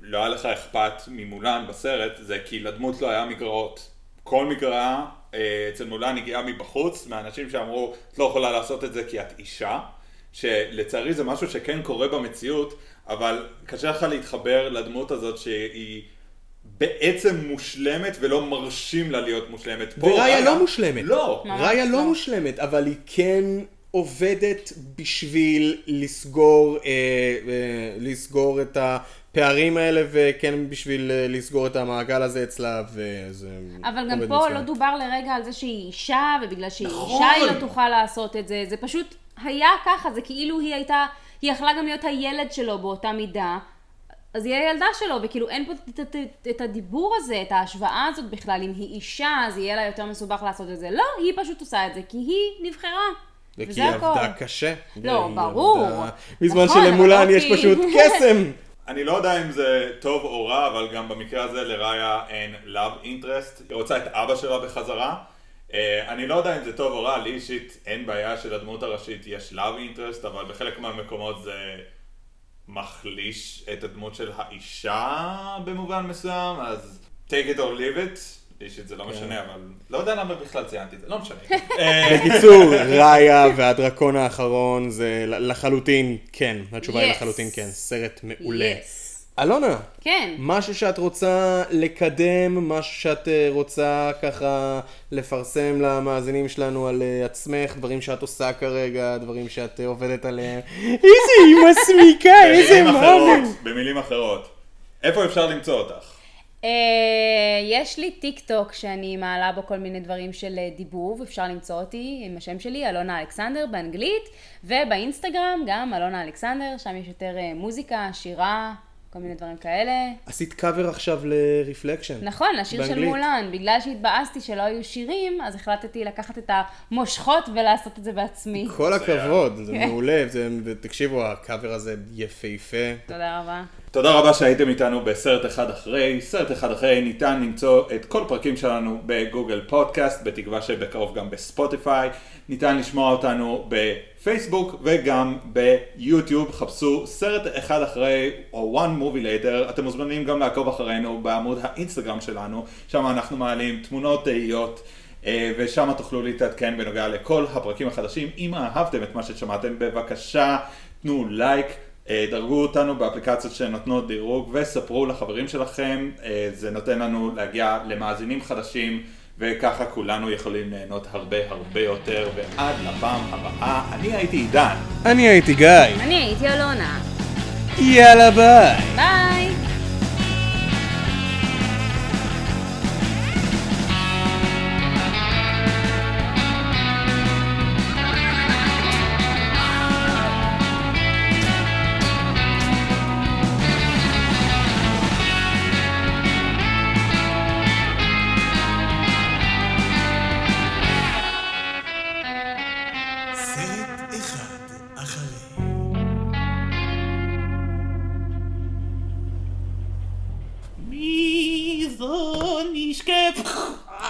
לא היה לך אכפת ממולן בסרט, זה כי לדמות לא היה מגרעות. כל מגרעה אה, אצל מולן הגיעה מבחוץ, מאנשים שאמרו, את לא יכולה לעשות את זה כי את אישה, שלצערי זה משהו שכן קורה במציאות, אבל קשה לך להתחבר לדמות הזאת שהיא בעצם מושלמת ולא מרשים לה להיות מושלמת. וראיה ראיה- לא מושלמת. לא. ראיה לא לא. מושלמת, אבל היא כן עובדת בשביל לסגור, אה, אה, לסגור את הפערים האלה, וכן בשביל אה, לסגור את המעגל הזה אצלה, וזה אבל גם עובד פה מצוין. לא דובר לרגע על זה שהיא אישה, ובגלל שהיא נכון. אישה היא לא תוכל לעשות את זה. זה פשוט היה ככה, זה כאילו היא הייתה, היא יכלה גם להיות הילד שלו באותה מידה. אז היא הילדה שלו, וכאילו אין פה את, את, את, את הדיבור הזה, את ההשוואה הזאת בכלל, אם היא אישה, אז יהיה לה יותר מסובך לעשות את זה. לא, היא פשוט עושה את זה, כי היא נבחרה. וכי היא. עבדה קשה. לא, ברור. עבדה- בזמן נכון, שלמולן יש. פשוט קסם. אני לא יודע אם זה טוב או רע, אבל גם במקרה הזה לראיה אין love interest. היא רוצה את אבא שלה בחזרה. אה, אני לא יודע אם זה טוב או רע, לי אישית אין בעיה שלדמות הראשית יש love interest, אבל בחלק מהמקומות זה מחליש את הדמות של האישה במובן מסוים, אז take it or leave it. אישית זה לא משנה, אבל לא יודע למה בכלל ציינתי את זה, לא משנה. אה, בקיצור, ראיה והדרקון האחרון זה לחלוטין כן. התשובה היא. לחלוטין כן. סרט מעולה. אלונה, כן. משהו שאת רוצה לקדם, משהו שאת אה, רוצה ככה לפרסם למאזינים שלנו על אה, עצמך, דברים שאת עושה כרגע, דברים שאת עובדת עליהם. איזה היא מסמיקה, איזה. אחרות, במילים אחרות. איפה אפשר למצוא אותך? אה, יש לי טיק טוק שאני מעלה בו כל מיני דברים של אה, דיבוב, אפשר למצוא אותי עם השם שלי, אלונה אלכסנדר באנגלית, ובאינסטגרם גם אלונה אלכסנדר, שם יש יותר אה, מוזיקה, שירה, כל מיני דברים כאלה. עשית קאבר עכשיו ל Reflection. נכון, השיר של. מולן, בגלל שהתבאסתי שלא היו שירים, אז החלטתי לקחת את המושכות ולעשות את זה בעצמי. כל הכבוד, זה כן. מעולה, זה- ותקשיבו, הקאבר הזה יפהפה. תודה רבה. תודה רבה שהייתם איתנו בסרט אחד אחרי. סרט אחד אחרי ניתן למצוא את כל פרקים שלנו בגוגל פודקאסט, בתקווה שבקרוב גם בספוטיפיי. ניתן לשמוע אותנו בפייסבוק וגם ביוטיוב. חפשו סרט אחד אחרי או one movie later. אתם מוזמנים גם לעקוב אחרינו בעמוד האינסטגרם שלנו, שם אנחנו מעלים תמונות תהיות. אה, ושם תוכלו להתעדכן בנוגע לכל הפרקים החדשים. אם אהבתם את מה ששמעתם, בבקשה תנו לייק, אה, דרגו אותנו באפליקציות שנותנות דירוג וספרו לחברים שלכם, אה, זה נותן לנו להגיע למאזינים חדשים וככה כולנו יכולים ליהנות הרבה הרבה יותר ועד לפעם הבאה, אני הייתי עידן. אני הייתי גיא. אני הייתי אלונה. יאללה ביי. ביי!